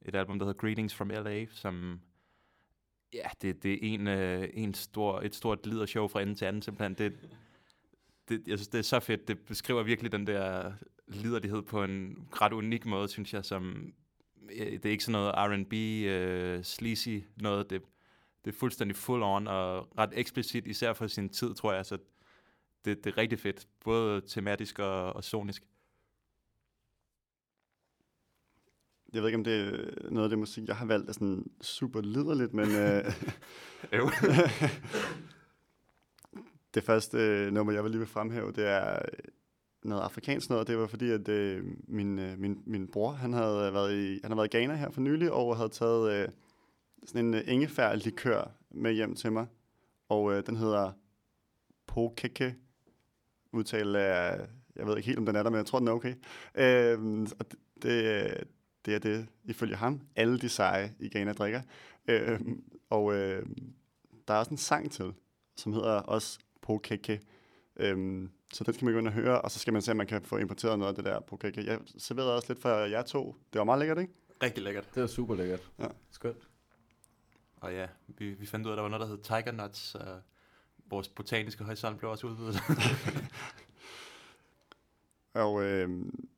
Et album, der hedder Greetings from L.A., som ja, det, det er en, øh, en stor, et stort lidershow fra ende til anden simpelthen. Det, det, jeg synes, det er så fedt. Det beskriver virkelig den der liderlighed på en ret unik måde, synes jeg, som det er ikke sådan noget R&B, øh, sleazy noget. Det, det er fuldstændig full on og ret eksplicit, især for sin tid, tror jeg. Så det, det er rigtig fedt, både tematisk og, og sonisk. Jeg ved ikke, om det er noget af det musik, jeg har valgt, er sådan super liderligt, men... Øh, [LAUGHS] Jo. [LAUGHS] det første øh, nummer, jeg vil lige vil fremhæve, det er øh, noget afrikansk noget. Det var fordi, at øh, min, øh, min, min bror, han havde været i, han havde været i Ghana her for nylig, og havde taget øh, sådan en øh, ingefær-likør med hjem til mig. Og øh, den hedder Pokeke. Udtale af, jeg ved ikke helt, om den er der, men jeg tror, den er okay. Øh, og det, det, det er det, ifølge ham, alle de seje i Ghana drikker. Øh, og øh, der er også en sang til, som hedder også Pokeke. Øhm, så den skal man gå ind og høre, og så skal man se, om man kan få importeret noget af det der Pokeke. Jeg serverede også lidt for jer to. Det var meget lækkert, ikke? Rigtig lækkert. Det var super lækkert. Ja. Skønt. Og ja, vi, vi fandt ud af, at der var noget, der hed Tiger Nuts, og vores botaniske horisont blev også udvidet. [LAUGHS] Og øh,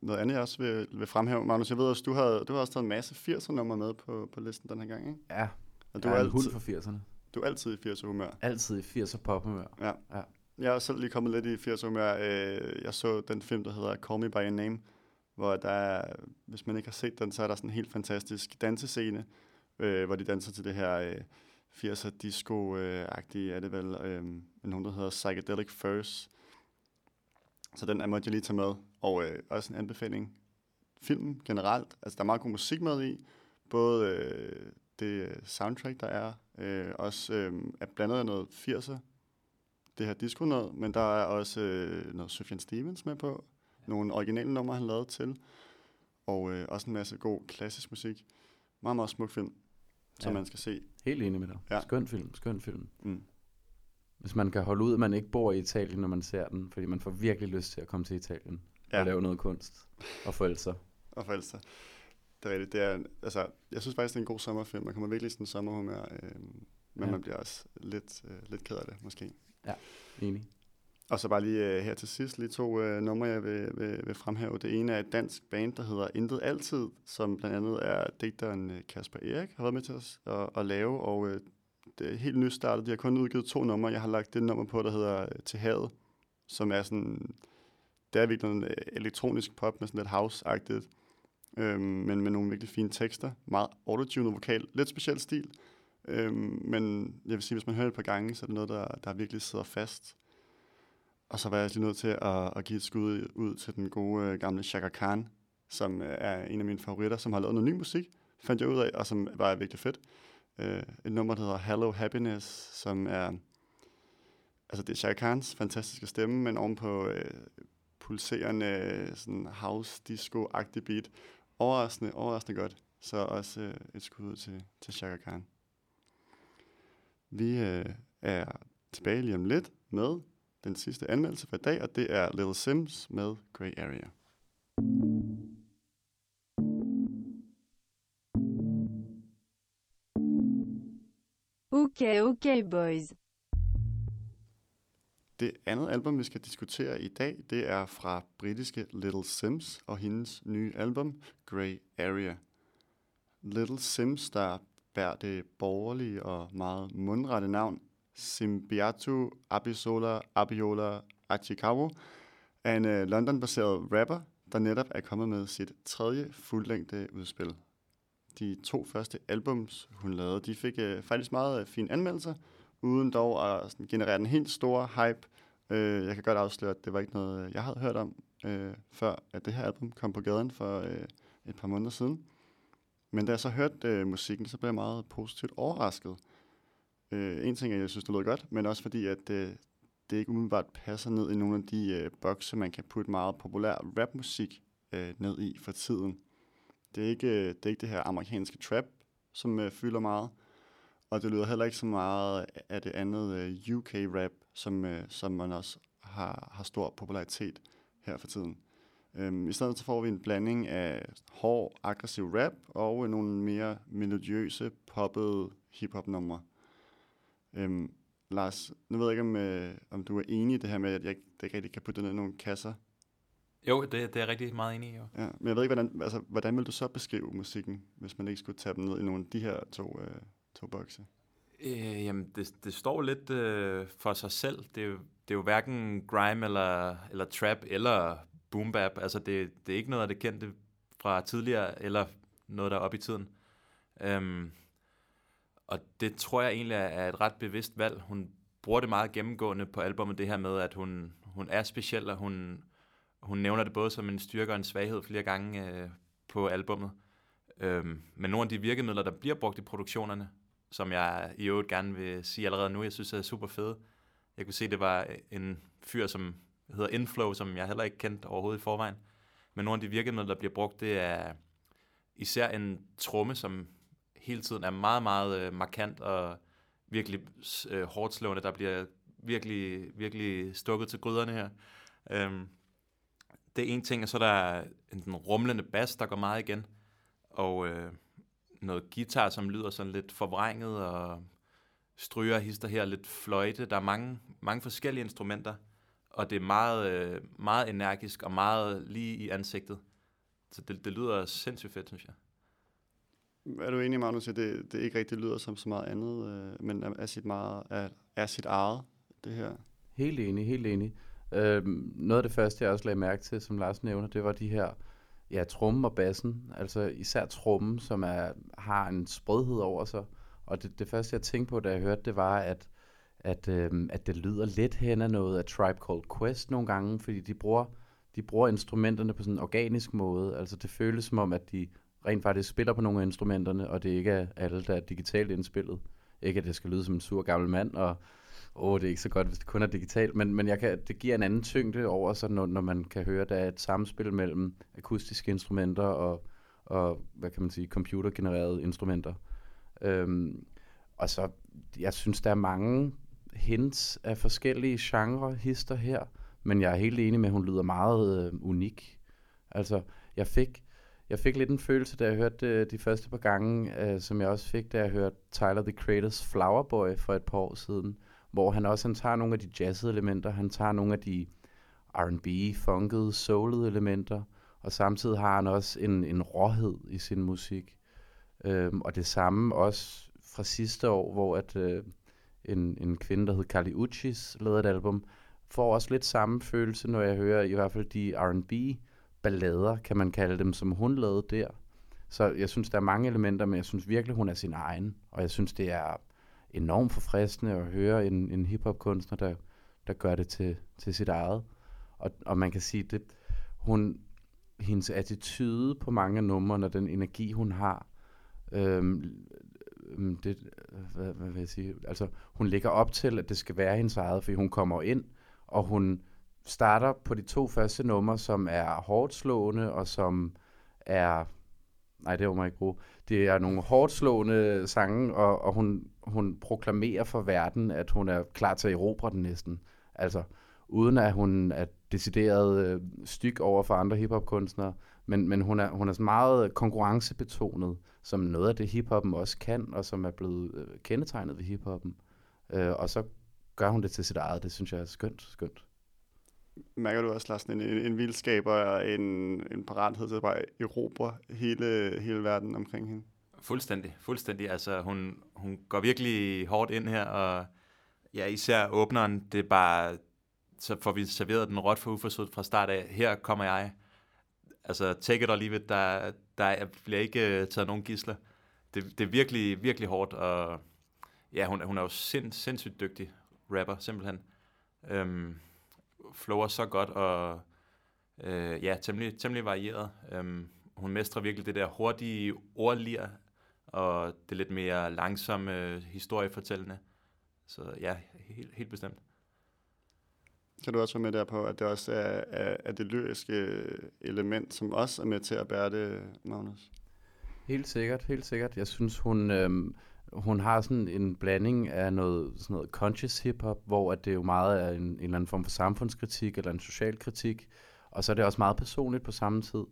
noget andet, jeg også vil, vil fremhæve, Magnus, jeg ved også, du har, du har også taget en masse 80'er nummer med på, på listen den her gang, ikke? Ja, Og du du er er, en hund altid, for 80'erne. du er altid i 80'er humør. Altid i 80'er pophumør. Ja. Ja. Jeg er selv lige kommet lidt i 80'er humør. Øh, jeg så den film, der hedder Call Me By Your Name, hvor der er, hvis man ikke har set den, så er der sådan en helt fantastisk dansescene, øh, hvor de danser til det her øh, 80'er disco-agtige, er det vel, øh, nogen, der hedder Psychedelic Furs. Så den er måtte jeg lige tage med, og øh, også en anbefaling. Filmen generelt, altså der er meget god musik med i, både øh, det soundtrack, der er, øh, også øh, er blandet af noget 80'er, det her disco noget, men der er også øh, noget Sufjan Stevens med på, nogle originale numre, han lavede til, og øh, også en masse god klassisk musik. Meget, meget smuk film, som Ja. man skal se. Helt enig med dig. Ja. Skøn film, skøn film. Mm. Hvis man kan holde ud, at man ikke bor i Italien, når man ser den, fordi man får virkelig lyst til at komme til Italien ja. Ja. og lave noget kunst og forælde sig. Og forelske sig. Det er rigtigt. Det er, altså, jeg synes faktisk, det er en god sommerfilm. Man kommer virkelig i sådan en sommerhumør, øh, men ja. Ja. man bliver også lidt, øh, lidt ked af det, måske. Enig. Og så bare lige øh, her til sidst, lige to øh, numre, jeg vil, vil, vil fremhæve. Det ene er et dansk band, der hedder Intet Altid, som blandt andet er digteren øh, Kasper Erik, har været med til os at, at lave, og øh, det er øh, helt nystartet. De har kun udgivet to numre. Jeg har lagt det nummer på, der hedder øh, Til Havet, som er sådan, det er virkelig en øh, elektronisk pop med sådan lidt house-agtigt, øhm, men med nogle virkelig fine tekster. Meget autotunet vokal, lidt speciel stil, øhm, men jeg vil sige, hvis man hører det et par gange, så er det noget, der, der virkelig sidder fast. Og så var jeg lige nødt til at, at give et skud ud til den gode øh, gamle Shaka Khan, som er en af mine favoritter, som har lavet noget ny musik, fandt jeg ud af, og som var virkelig fedt. Øh, et nummer, der hedder Hello Happiness, som er... Altså, det er Shaka Khans fantastiske stemme, men ovenpå øh, pulserende sådan house disco-agtig beat. Overraskende, overraskende godt. Så også øh, et skud ud til, til Shaka Khan. Vi øh, er tilbage lige om lidt med den sidste anmeldelse for i dag, og det er Little Sims med Grey Area. Okay, okay, boys. Det andet album, vi skal diskutere i dag, det er fra britiske Little Sims og hendes nye album, Grey Area. Little Sims, der bærer det borgerlige og meget mundrette navn Simbiatu Abisola Abiola Achikawa, er en uh, London-baseret rapper, der netop er kommet med sit tredje fuldlængde udspil. De to første albums, hun lavede, de fik øh, faktisk meget uh, fine anmeldelser, uden dog at sådan, generere en helt stor hype. Øh, jeg kan godt afsløre, at det var ikke noget, øh, jeg havde hørt om, øh, før at det her album kom på gaden for øh, et par måneder siden. Men da jeg så hørte øh, musikken, så blev jeg meget positivt overrasket. Øh, en ting er, at jeg synes, det lød godt, men også fordi, at øh, det ikke umiddelbart passer ned i nogle af de øh, bokse, man kan putte meget populær rapmusik øh, ned i for tiden. Det er ikke, øh, det, er ikke det her amerikanske trap, som øh, fylder meget, og det lyder heller ikke så meget af det andet øh, UK-rap, som, øh, som man også har, har stor popularitet her for tiden. Um, I stedet så får vi en blanding af hård, aggressiv rap og øh, nogle mere melodiøse, poppede hiphop-numre. Øhm, Lars, nu ved jeg ikke, om, øh, om du er enig i det her med, at jeg det ikke rigtig kan putte det ned i nogle kasser. Jo, det, det er jeg rigtig meget enig i. Jo. Ja, men jeg ved ikke, hvordan, altså, hvordan vil du så beskrive musikken, hvis man ikke skulle tage dem ned i nogle af de her to, øh, to bokse? Øh, jamen, det, det står lidt øh, for sig selv. Det er, jo, det er jo hverken grime eller, eller trap eller boom bap. Altså, det, det er ikke noget af det kendte fra tidligere, eller noget, der er op i tiden. Um, og det tror jeg egentlig er et ret bevidst valg. Hun bruger det meget gennemgående på albumet, det her med, at hun, hun er speciel, og hun, hun nævner det både som en styrke og en svaghed flere gange øh, på albummet. Øhm, men nogle af de virkemidler, der bliver brugt i produktionerne, som jeg i øvrigt gerne vil sige allerede nu, jeg synes er super fede. Jeg kunne se, det var en fyr, som hedder Inflow, som jeg heller ikke kendte overhovedet i forvejen. Men nogle af de virkemidler, der bliver brugt, det er især en tromme, som hele tiden er meget, meget øh, markant og virkelig øh, hårdt slående. Der bliver virkelig, virkelig stukket til gryderne her. Øhm, det er en ting, og så er der en rumlende bas, der går meget igen. Og øh, noget guitar, som lyder sådan lidt forvrænget, og stryger hister her, lidt fløjte. Der er mange, mange forskellige instrumenter, og det er meget, øh, meget energisk og meget lige i ansigtet. Så det, det lyder sindssygt fedt, synes jeg. Er du enig, Magnus, at det, det ikke rigtig lyder som så meget andet, øh, men er sit, meget, er, er sit eget, det her? Helt enig, helt enig. Øhm, noget af det første, jeg også lagde mærke til, som Lars nævner, det var de her, ja, trummen og bassen. Altså især trummen, som er, har en sprødhed over sig. Og det, det første, jeg tænkte på, da jeg hørte det, var, at, at, øhm, at det lyder lidt hen af noget af Tribe Called Quest nogle gange, fordi de bruger, de bruger instrumenterne på sådan en organisk måde. Altså det føles som om, at de rent faktisk spiller på nogle af instrumenterne, og det ikke er alle, der er digitalt indspillet. Ikke at det skal lyde som en sur gammel mand, og åh, det er ikke så godt, hvis det kun er digitalt, men, men jeg kan, det giver en anden tyngde over så når, når man kan høre, at der er et samspil mellem akustiske instrumenter og, og hvad kan man sige, computergenererede instrumenter. Øhm, og så, jeg synes, der er mange hints af forskellige genre hister her, men jeg er helt enig med, at hun lyder meget øh, unik. Altså, jeg fik, jeg fik lidt en følelse, da jeg hørte øh, de første par gange, øh, som jeg også fik, da jeg hørte Tyler, the Creators Flower Boy for et par år siden, hvor han også han tager nogle af de jazzede elementer, han tager nogle af de R&B, funkede, soulede elementer, og samtidig har han også en, en råhed i sin musik. Øhm, og det samme også fra sidste år, hvor at, øh, en, en kvinde, der hed Kali Uchis, lavede et album, får også lidt samme følelse, når jeg hører i hvert fald de R&B ballader, kan man kalde dem, som hun lavede der. Så jeg synes, der er mange elementer, men jeg synes virkelig, hun er sin egen. Og jeg synes, det er enormt forfriskende at høre en, en hiphop-kunstner, der, der gør det til, til sit eget. Og, og man kan sige, det hun, hendes attitude på mange af numrene, og den energi, hun har, øhm, øhm, det, hvad, hvad vil jeg sige, altså hun lægger op til, at det skal være hendes eget, fordi hun kommer ind, og hun starter på de to første numre, som er hårdt slående, og som er... Nej, det var mig ikke bruge. Det er nogle hårdt slående sange, og, og hun, hun proklamerer for verden, at hun er klar til at erobre den næsten. Altså, uden at hun er decideret øh, styg over for andre hiphopkunstnere, men, men hun er, hun er meget konkurrencebetonet, som noget af det hiphoppen også kan, og som er blevet øh, kendetegnet ved hiphoppen. Øh, og så gør hun det til sit eget. Det synes jeg er skønt, skønt. Mærker du også, Lars, en, en, en vildskab og en, en parathed til at bare erobre hele, hele verden omkring hende? Fuldstændig, fuldstændig. Altså, hun, hun går virkelig hårdt ind her, og ja, især åbneren, det er bare, så får vi serveret den råt for uforsøgt fra start af. Her kommer jeg. Altså, take it or leave it. Der, der bliver ikke øh, taget nogen gisler. Det, det er virkelig, virkelig hårdt, og ja, hun, hun er jo sind, sindssygt dygtig rapper, simpelthen. Øhm, flower så godt, og øh, ja, temmelig, temmelig varieret. Øhm, hun mestrer virkelig det der hurtige ordlir, og det lidt mere langsomme øh, historiefortællende. Så ja, helt, helt bestemt. Kan du også være med der på, at det også er, er, er det lyriske element, som også er med til at bære det, Magnus? Helt sikkert, helt sikkert. Jeg synes, hun, øhm, hun har sådan en blanding af noget, sådan noget conscious hip-hop, hvor at det jo meget er en, en eller anden form for samfundskritik eller en social kritik, og så er det også meget personligt på samme tid.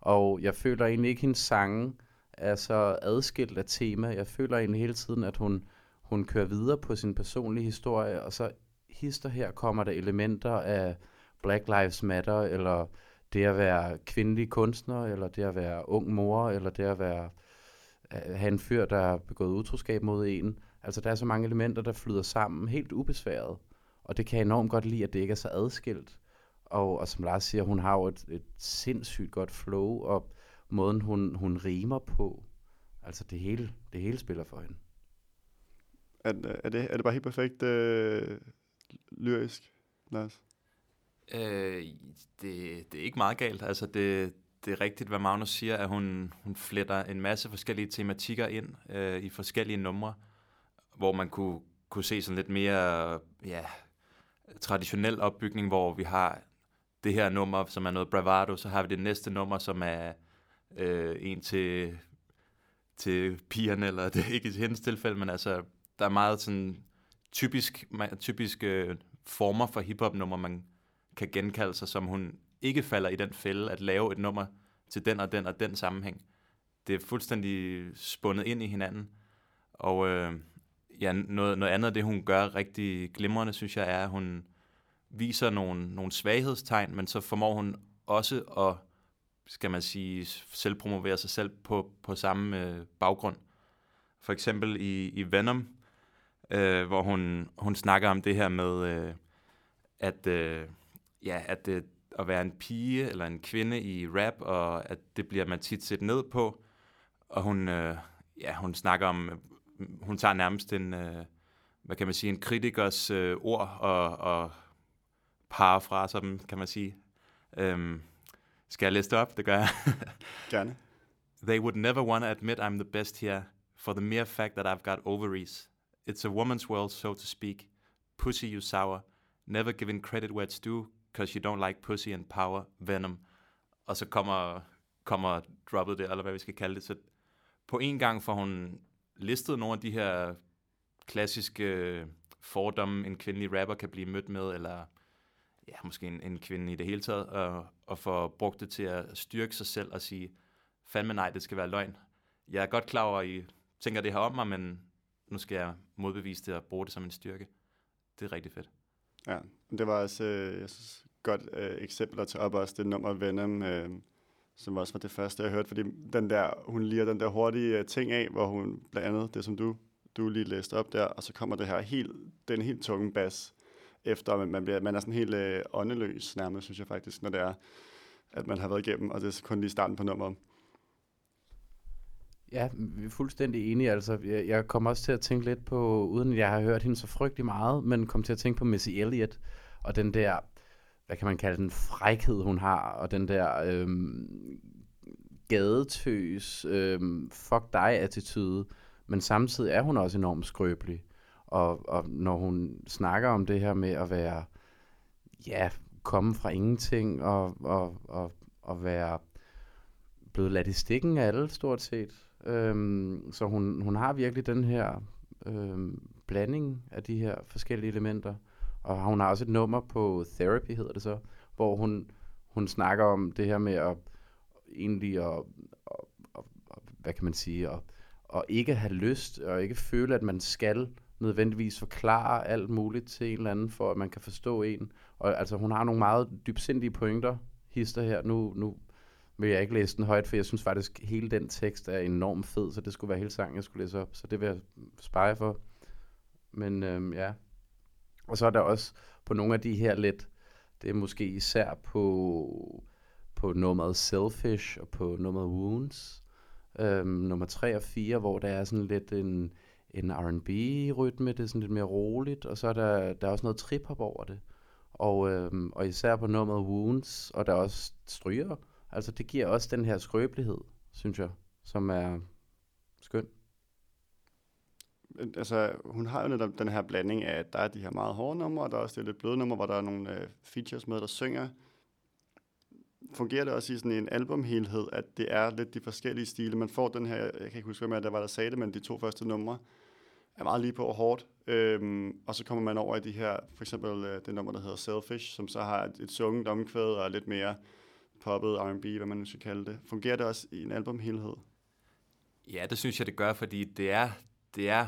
Og jeg føler egentlig ikke, at hendes sange er så adskilt af tema. Jeg føler egentlig hele tiden, at hun, hun kører videre på sin personlige historie, og så hister her kommer der elementer af Black Lives Matter, eller det at være kvindelig kunstner, eller det at være ung mor, eller det at være have en fyr, der har begået utroskab mod en. Altså der er så mange elementer, der flyder sammen helt ubesværet. Og det kan jeg enormt godt lide, at det ikke er så adskilt. Og, og som Lars siger, hun har jo et, et sindssygt godt flow, og måden hun, hun rimer på. Altså det hele, det hele spiller for hende. Er, er, det, er det bare helt perfekt øh, lyrisk, Lars? Øh, det, det er ikke meget galt. Altså det, det er rigtigt, hvad Magnus siger, at hun, hun fletter en masse forskellige tematikker ind øh, i forskellige numre, hvor man kunne, kunne se sådan lidt mere ja, traditionel opbygning, hvor vi har det her nummer, som er noget bravado, så har vi det næste nummer, som er øh, en til, til pigerne, eller [LAUGHS] det er ikke i hendes tilfælde, men altså, der er meget sådan typisk, typiske øh, former for hiphop-nummer, man kan genkalde sig, som hun ikke falder i den fælde at lave et nummer til den og den og den sammenhæng. Det er fuldstændig spundet ind i hinanden. Og øh, ja, noget, noget andet af det, hun gør rigtig glimrende, synes jeg, er, at hun viser nogle, nogle svaghedstegn, men så formår hun også at, skal man sige, selvpromovere sig selv på, på samme øh, baggrund. For eksempel i, i Venom, øh, hvor hun, hun snakker om det her med, øh, at, øh, ja, at det, at være en pige eller en kvinde i rap, og at det bliver man tit set ned på. Og hun, øh, ja, hun snakker om, hun tager nærmest en, øh, hvad kan man sige, en kritikers øh, ord og, og parafraser dem, kan man sige. Øhm, skal jeg læse det op? Det gør jeg. [LAUGHS] Gerne. They would never want to admit I'm the best here for the mere fact that I've got ovaries. It's a woman's world, so to speak. Pussy you sour. Never giving credit where it's due, because you don't like pussy and power, Venom. Og så kommer, kommer droppet det, eller hvad vi skal kalde det. Så på en gang får hun listet nogle af de her klassiske fordomme, en kvindelig rapper kan blive mødt med, eller ja, måske en, en kvinde i det hele taget, og, og få brugt det til at styrke sig selv og sige, fandme nej, det skal være løgn. Jeg er godt klar over, at I tænker det her om mig, men nu skal jeg modbevise det og bruge det som en styrke. Det er rigtig fedt. Ja, det var også, øh, jeg synes, godt øh, eksempel at tage op også det nummer Venom, øh, som også var det første, jeg hørte, fordi den der, hun liger den der hurtige øh, ting af, hvor hun blandt andet, det som du, du lige læste op der, og så kommer det her helt, den helt tunge bas, efter man, bliver, man er sådan helt øh, åndeløs nærmest, synes jeg faktisk, når det er, at man har været igennem, og det er kun lige starten på nummeret. Ja, vi er fuldstændig enige. Altså, jeg, jeg kommer også til at tænke lidt på, uden at jeg har hørt hende så frygtelig meget, men kom til at tænke på Missy Elliott, og den der, hvad kan man kalde den, frækhed hun har, og den der øhm, gadetøs, øhm, fuck dig attitude, men samtidig er hun også enormt skrøbelig. Og, og når hun snakker om det her med at være, ja, komme fra ingenting og, og, og, og være blevet ladt i stikken af alle stort set. Øhm, så hun, hun har virkelig den her øhm, blanding af de her forskellige elementer. Og hun har også et nummer på Therapy, hedder det så, hvor hun, hun snakker om det her med at egentlig at, at, at, at hvad kan man sige, at, at ikke have lyst og ikke føle, at man skal nødvendigvis forklare alt muligt til en eller anden, for at man kan forstå en. Og altså, hun har nogle meget dybsindige pointer, hister her. Nu, nu vil jeg ikke læse den højt, for jeg synes faktisk, at hele den tekst er enormt fed, så det skulle være hele sangen, jeg skulle læse op. Så det vil jeg spare for. Men øhm, ja. Og så er der også på nogle af de her lidt, det er måske især på, på nummeret Selfish og på nummeret Wounds, øhm, nummer 3 og 4, hvor der er sådan lidt en, en R&B-rytme, det er sådan lidt mere roligt, og så er der, der er også noget trip-hop over det. Og, øhm, og især på nummeret Wounds, og der er også stryger, altså det giver også den her skrøbelighed, synes jeg, som er skøn. Altså, hun har jo netop den her blanding af, at der er de her meget hårde numre, og der er også det lidt bløde numre, hvor der er nogle øh, features med, der synger. Fungerer det også i sådan en albumhelhed, at det er lidt de forskellige stile? Man får den her, jeg kan ikke huske, hvem der var, der sagde det, men de to første numre er meget lige på og hårdt. Øhm, og så kommer man over i de her, for eksempel øh, det nummer, der hedder Selfish, som så har et, et sunget omkvæd og er lidt mere poppet R&B, hvad man nu skal kalde det. Fungerer det også i en albumhelhed? Ja, det synes jeg, det gør, fordi det er, det er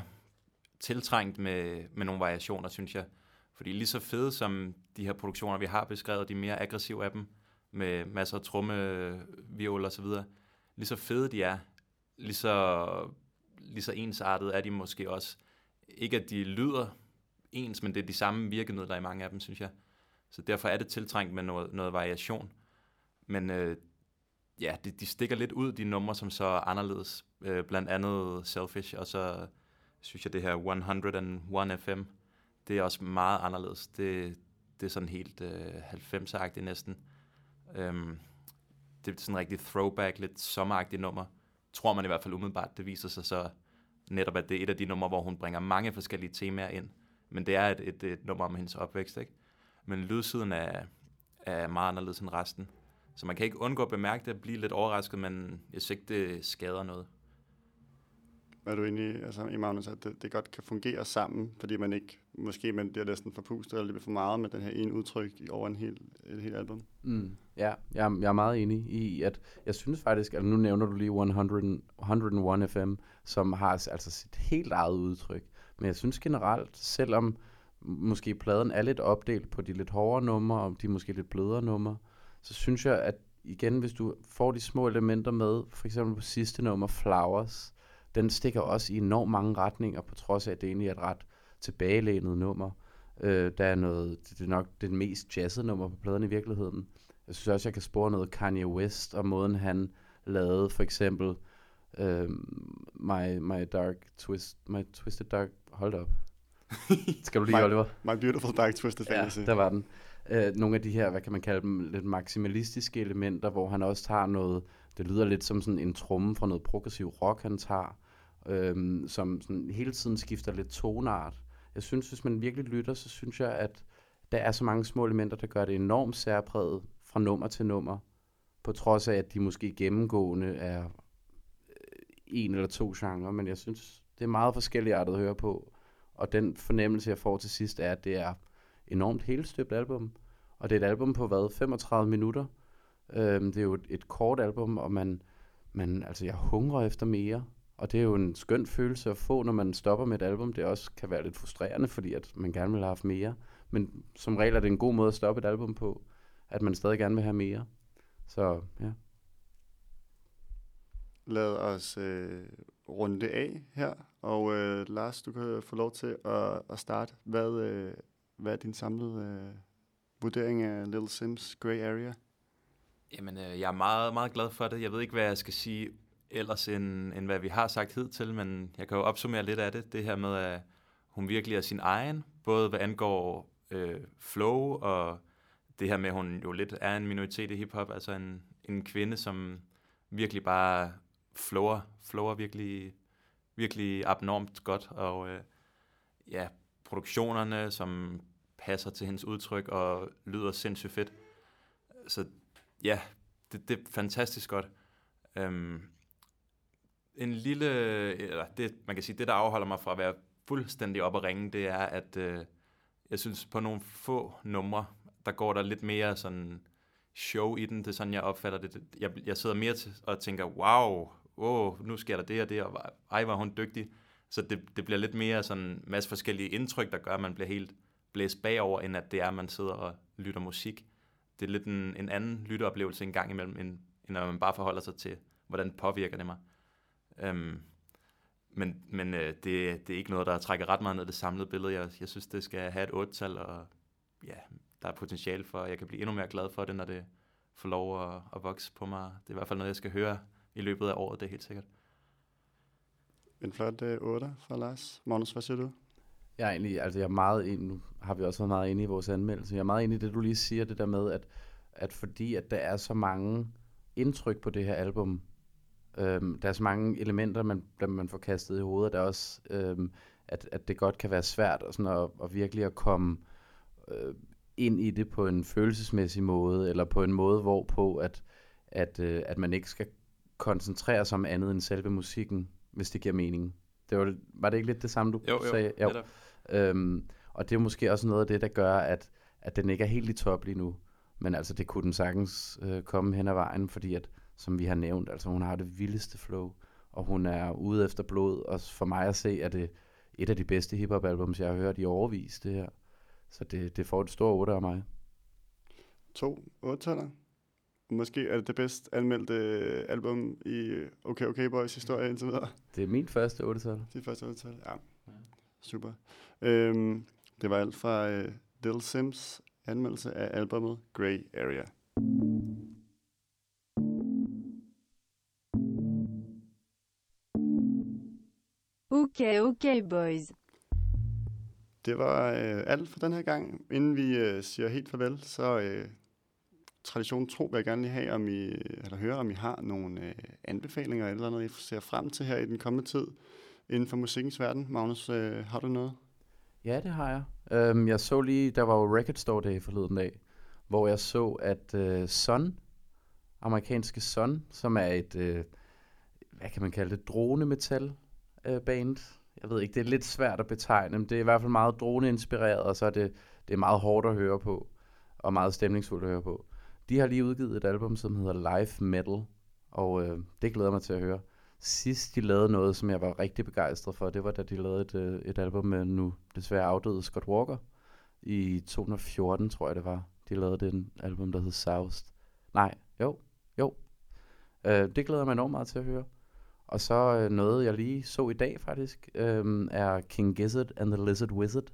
tiltrængt med, med nogle variationer, synes jeg. Fordi lige så fede som de her produktioner, vi har beskrevet, de mere aggressive af dem, med masser af trumme, viol og så videre, lige så fede de er, lige så, lige så ensartet er de måske også. Ikke at de lyder ens, men det er de samme virkemidler i mange af dem, synes jeg. Så derfor er det tiltrængt med noget, noget variation. Men øh, ja, de, de stikker lidt ud, de numre, som så er anderledes. Øh, blandt andet Selfish, og så synes jeg, det her 101 FM, det er også meget anderledes. Det, det er sådan helt øh, 90'er-agtigt næsten. Øhm, det er sådan en rigtig throwback, lidt sommeragtigt nummer. Tror man i hvert fald umiddelbart. Det viser sig så netop, at det er et af de numre, hvor hun bringer mange forskellige temaer ind. Men det er et, et, et nummer om hendes opvækst, ikke? Men lydsiden er, er meget anderledes end resten. Så man kan ikke undgå at bemærke det og blive lidt overrasket, men jeg synes ikke, det skader noget. Er du enig altså, i, Magnus, at det, det godt kan fungere sammen, fordi man ikke, måske man bliver næsten forpustet eller lidt for meget med den her ene udtryk over en hel, et helt album? Mm. Ja, jeg, er, jeg er meget enig i, at jeg synes faktisk, at nu nævner du lige 100, 101 FM, som har altså sit helt eget udtryk. Men jeg synes generelt, selvom måske pladen er lidt opdelt på de lidt hårdere numre, og de måske lidt blødere numre, så synes jeg, at igen, hvis du får de små elementer med, for eksempel på sidste nummer, Flowers, den stikker også i enormt mange retninger, på trods af, at det egentlig er et ret tilbagelænet nummer. Øh, der er noget, det er nok det mest jazzede nummer på pladen i virkeligheden. Jeg synes også, jeg kan spore noget Kanye West, og måden han lavede for eksempel uh, my, my Dark Twist, My Twisted Dark, hold op. [LAUGHS] Skal du lige, my, Oliver? My Beautiful Dark Twisted Fantasy. Ja, der var den øh, nogle af de her, hvad kan man kalde dem, lidt maksimalistiske elementer, hvor han også tager noget, det lyder lidt som sådan en tromme fra noget progressiv rock, han tager, øh, som sådan hele tiden skifter lidt tonart. Jeg synes, hvis man virkelig lytter, så synes jeg, at der er så mange små elementer, der gør det enormt særpræget fra nummer til nummer, på trods af, at de måske gennemgående er øh, en eller to genrer, men jeg synes, det er meget forskelligartet at høre på, og den fornemmelse, jeg får til sidst, er, at det er enormt helstøbt album, og det er et album på, hvad, 35 minutter, øhm, det er jo et, et kort album, og man, man, altså jeg hungrer efter mere, og det er jo en skøn følelse at få, når man stopper med et album. Det også kan være lidt frustrerende, fordi at man gerne vil have haft mere. Men som regel er det en god måde at stoppe et album på, at man stadig gerne vil have mere. Så ja. Lad os øh, runde af her. Og øh, Lars, du kan få lov til at, at starte. Hvad, øh, hvad er din samlede øh, vurdering af Little Sims Grey Area? Jamen, øh, jeg er meget, meget glad for det. Jeg ved ikke, hvad jeg skal sige ellers, end, end hvad vi har sagt hidtil, men jeg kan jo opsummere lidt af det. Det her med, at hun virkelig er sin egen, både hvad angår øh, flow, og det her med, at hun jo lidt er en minoritet i hiphop, altså en, en kvinde, som virkelig bare flower, flower virkelig, virkelig abnormt godt, og øh, ja, produktionerne, som passer til hendes udtryk og lyder sindssygt fedt. Så ja, det, det er fantastisk godt. Øhm, en lille, eller det, man kan sige, det der afholder mig fra at være fuldstændig op og ringe, det er, at øh, jeg synes på nogle få numre, der går der lidt mere sådan show i den, det er sådan, jeg opfatter det. Jeg, jeg sidder mere til og tænker, wow, wow, nu sker der det og det, og ej, var hun dygtig. Så det, det bliver lidt mere sådan en masse forskellige indtryk, der gør, at man bliver helt blæst bagover, end at det er, at man sidder og lytter musik. Det er lidt en, en anden lytteoplevelse en gang imellem, end, end når man bare forholder sig til, hvordan påvirker det mig. Øhm, men men øh, det, det er ikke noget, der trækker ret meget ned det samlede billede. Jeg, jeg synes, det skal have et 8-tal, og ja, der er potentiale for, at jeg kan blive endnu mere glad for det, når det får lov at, at vokse på mig. Det er i hvert fald noget, jeg skal høre i løbet af året, det er helt sikkert. En flot øh, 8 fra Lars. Magnus, hvad siger du? Jeg er egentlig, altså jeg er meget ind, nu har vi også været meget inde i vores anmeldelse, jeg er meget inde i det, du lige siger, det der med, at, at fordi at der er så mange indtryk på det her album, øhm, der er så mange elementer, man, man får kastet i hovedet, der er også, øhm, at, at det godt kan være svært og sådan at, at virkelig at komme øh, ind i det på en følelsesmæssig måde, eller på en måde, hvorpå at, at, øh, at man ikke skal koncentrere sig om andet end selve musikken, hvis det giver mening. Det var, var det ikke lidt det samme, du Jo, jo, sagde? netop. Øhm, og det er måske også noget af det, der gør, at, at den ikke er helt i top lige nu. Men altså, det kunne den sagtens øh, komme hen ad vejen, fordi at, som vi har nævnt, altså hun har det vildeste flow, og hun er ude efter blod, og for mig at se, er det et af de bedste hiphop-albums, jeg har hørt i overvis, det her. Så det, det får et stort 8 af mig. To 8 Måske er det det bedst anmeldte øh, album i øh, OK OK Boys historie indtil videre. Det er min første 8 -tal. De første 8 ja. Super. Øhm, det var alt fra øh, Little Sims anmeldelse af albumet Grey Area. Okay, okay, boys. Det var øh, alt for den her gang. Inden vi øh, siger helt farvel, så øh, tradition tro vil jeg gerne lige have, om I, eller høre, om I har nogle øh, anbefalinger eller noget, I ser frem til her i den kommende tid inden for musikkens verden. Magnus, øh, har du noget? Ja, det har jeg. Øhm, jeg så lige, der var jo Record Store Day forleden dag, hvor jeg så, at øh, Sun, amerikanske Sun, som er et, øh, hvad kan man kalde det, drone-metal øh, band. Jeg ved ikke, det er lidt svært at betegne, men det er i hvert fald meget drone-inspireret, og så er det, det er meget hårdt at høre på, og meget stemningsfuldt at høre på. De har lige udgivet et album, som hedder Live Metal, og øh, det glæder mig til at høre. Sidst de lavede noget, som jeg var rigtig begejstret for, det var da de lavede et, øh, et album med nu desværre afdøde Scott Walker. I 2014, tror jeg det var. De lavede det en album, der hed Soused. Nej, jo, jo. Øh, det glæder jeg mig enormt meget til at høre. Og så øh, noget, jeg lige så i dag faktisk, øh, er King Gizzard and the Lizard Wizard,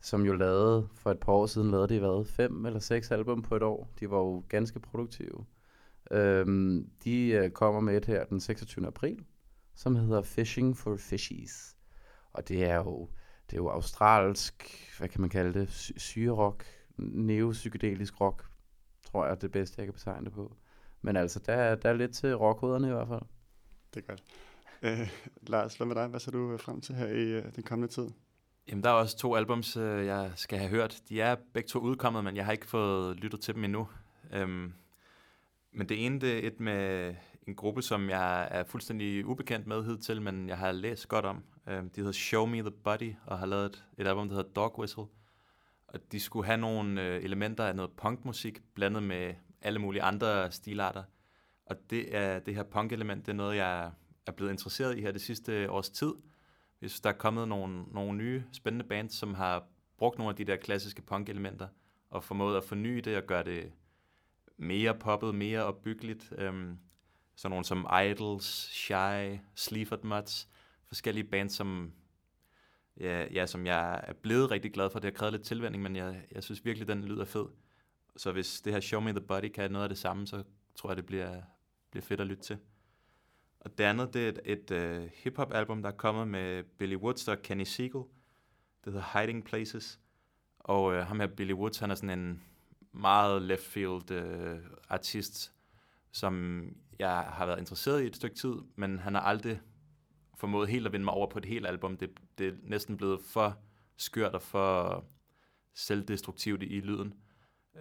som jo lavede for et par år siden, lavede de hvad, fem eller seks album på et år. De var jo ganske produktive. Øhm, de øh, kommer med et her den 26. april, som hedder Fishing for Fishies. Og det er jo, det er jo australsk, hvad kan man kalde det, sy- syrerock, neopsykedelisk rock, tror jeg er det bedste, jeg kan betegne det på. Men altså, der, er- der er lidt til rockhoderne i hvert fald. Det er godt. Øh, Lars, hvad med dig? Hvad ser du frem til her i øh, den kommende tid? Jamen, der er også to albums, øh, jeg skal have hørt. De er begge to udkommet, men jeg har ikke fået lyttet til dem endnu. Øhm, men det ene, det er et med en gruppe, som jeg er fuldstændig ubekendt med hidtil, men jeg har læst godt om. Øhm, de hedder Show Me The Body, og har lavet et, et album, der hedder Dog Whistle. Og de skulle have nogle øh, elementer af noget punkmusik, blandet med alle mulige andre stilarter. Og det, er, det her punk-element, det er noget, jeg er blevet interesseret i her det sidste års tid. Hvis der er kommet nogle, nogle nye spændende bands, som har brugt nogle af de der klassiske punk-elementer, og formået at forny det og gøre det mere poppet, mere opbyggeligt. Øhm, sådan nogle som Idols, Shy, Sleaford Mutts, forskellige bands, som, ja, ja, som jeg er blevet rigtig glad for. Det har krævet lidt tilvænding, men jeg, jeg synes virkelig, den lyder fed. Så hvis det her Show Me The Body kan noget af det samme, så tror jeg, det bliver, bliver fedt at lytte til. Og det andet, det er et, et øh, uh, hip-hop album, der er kommet med Billy Woods og Kenny Siegel. Det hedder Hiding Places. Og uh, ham her, Billy Woods, han er sådan en meget left field uh, øh, artist, som jeg har været interesseret i et stykke tid, men han har aldrig formået helt at vinde mig over på et helt album. Det, det er næsten blevet for skørt og for selvdestruktivt i, lyden.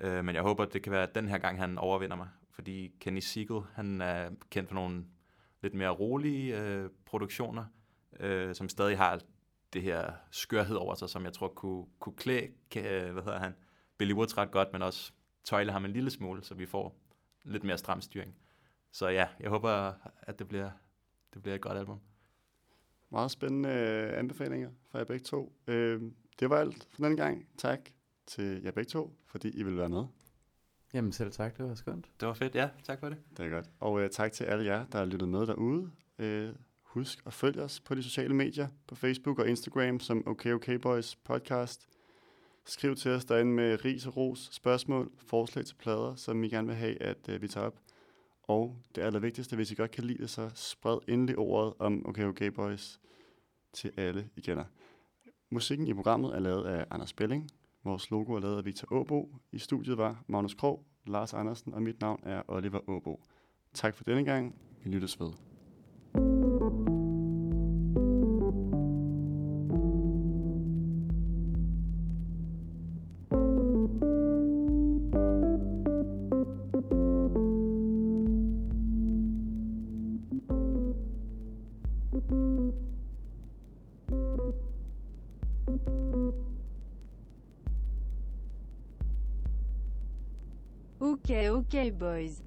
Uh, men jeg håber, at det kan være, at den her gang, han overvinder mig. Fordi Kenny Siegel, han er kendt for nogle lidt mere rolige øh, produktioner, øh, som stadig har det her skørhed over sig, som jeg tror kunne, kunne klæde, øh, hvad hedder han, Billy Woods ret godt, men også tøjle ham en lille smule, så vi får lidt mere stram styring. Så ja, jeg håber, at det bliver, det bliver et godt album. Meget spændende øh, anbefalinger fra jer begge to. Øh, det var alt for den gang. Tak til jer begge to, fordi I vil være med. Jamen selv tak, det var skønt. Det var fedt, ja. Tak for det. Det er godt. Og øh, tak til alle jer, der har lyttet med derude. Øh, husk at følge os på de sociale medier, på Facebook og Instagram som OK OK Boys podcast. Skriv til os derinde med ris og ros, spørgsmål, forslag til plader, som I gerne vil have, at øh, vi tager op. Og det allervigtigste, hvis I godt kan lide det, så spred endelig ordet om OK OK Boys til alle, I kender. Musikken i programmet er lavet af Anders Belling. Vores logo er lavet af Victor Åbo. I studiet var Magnus Krog, Lars Andersen, og mit navn er Oliver Åbo. Tak for denne gang. Vi lyttes ved. Boys.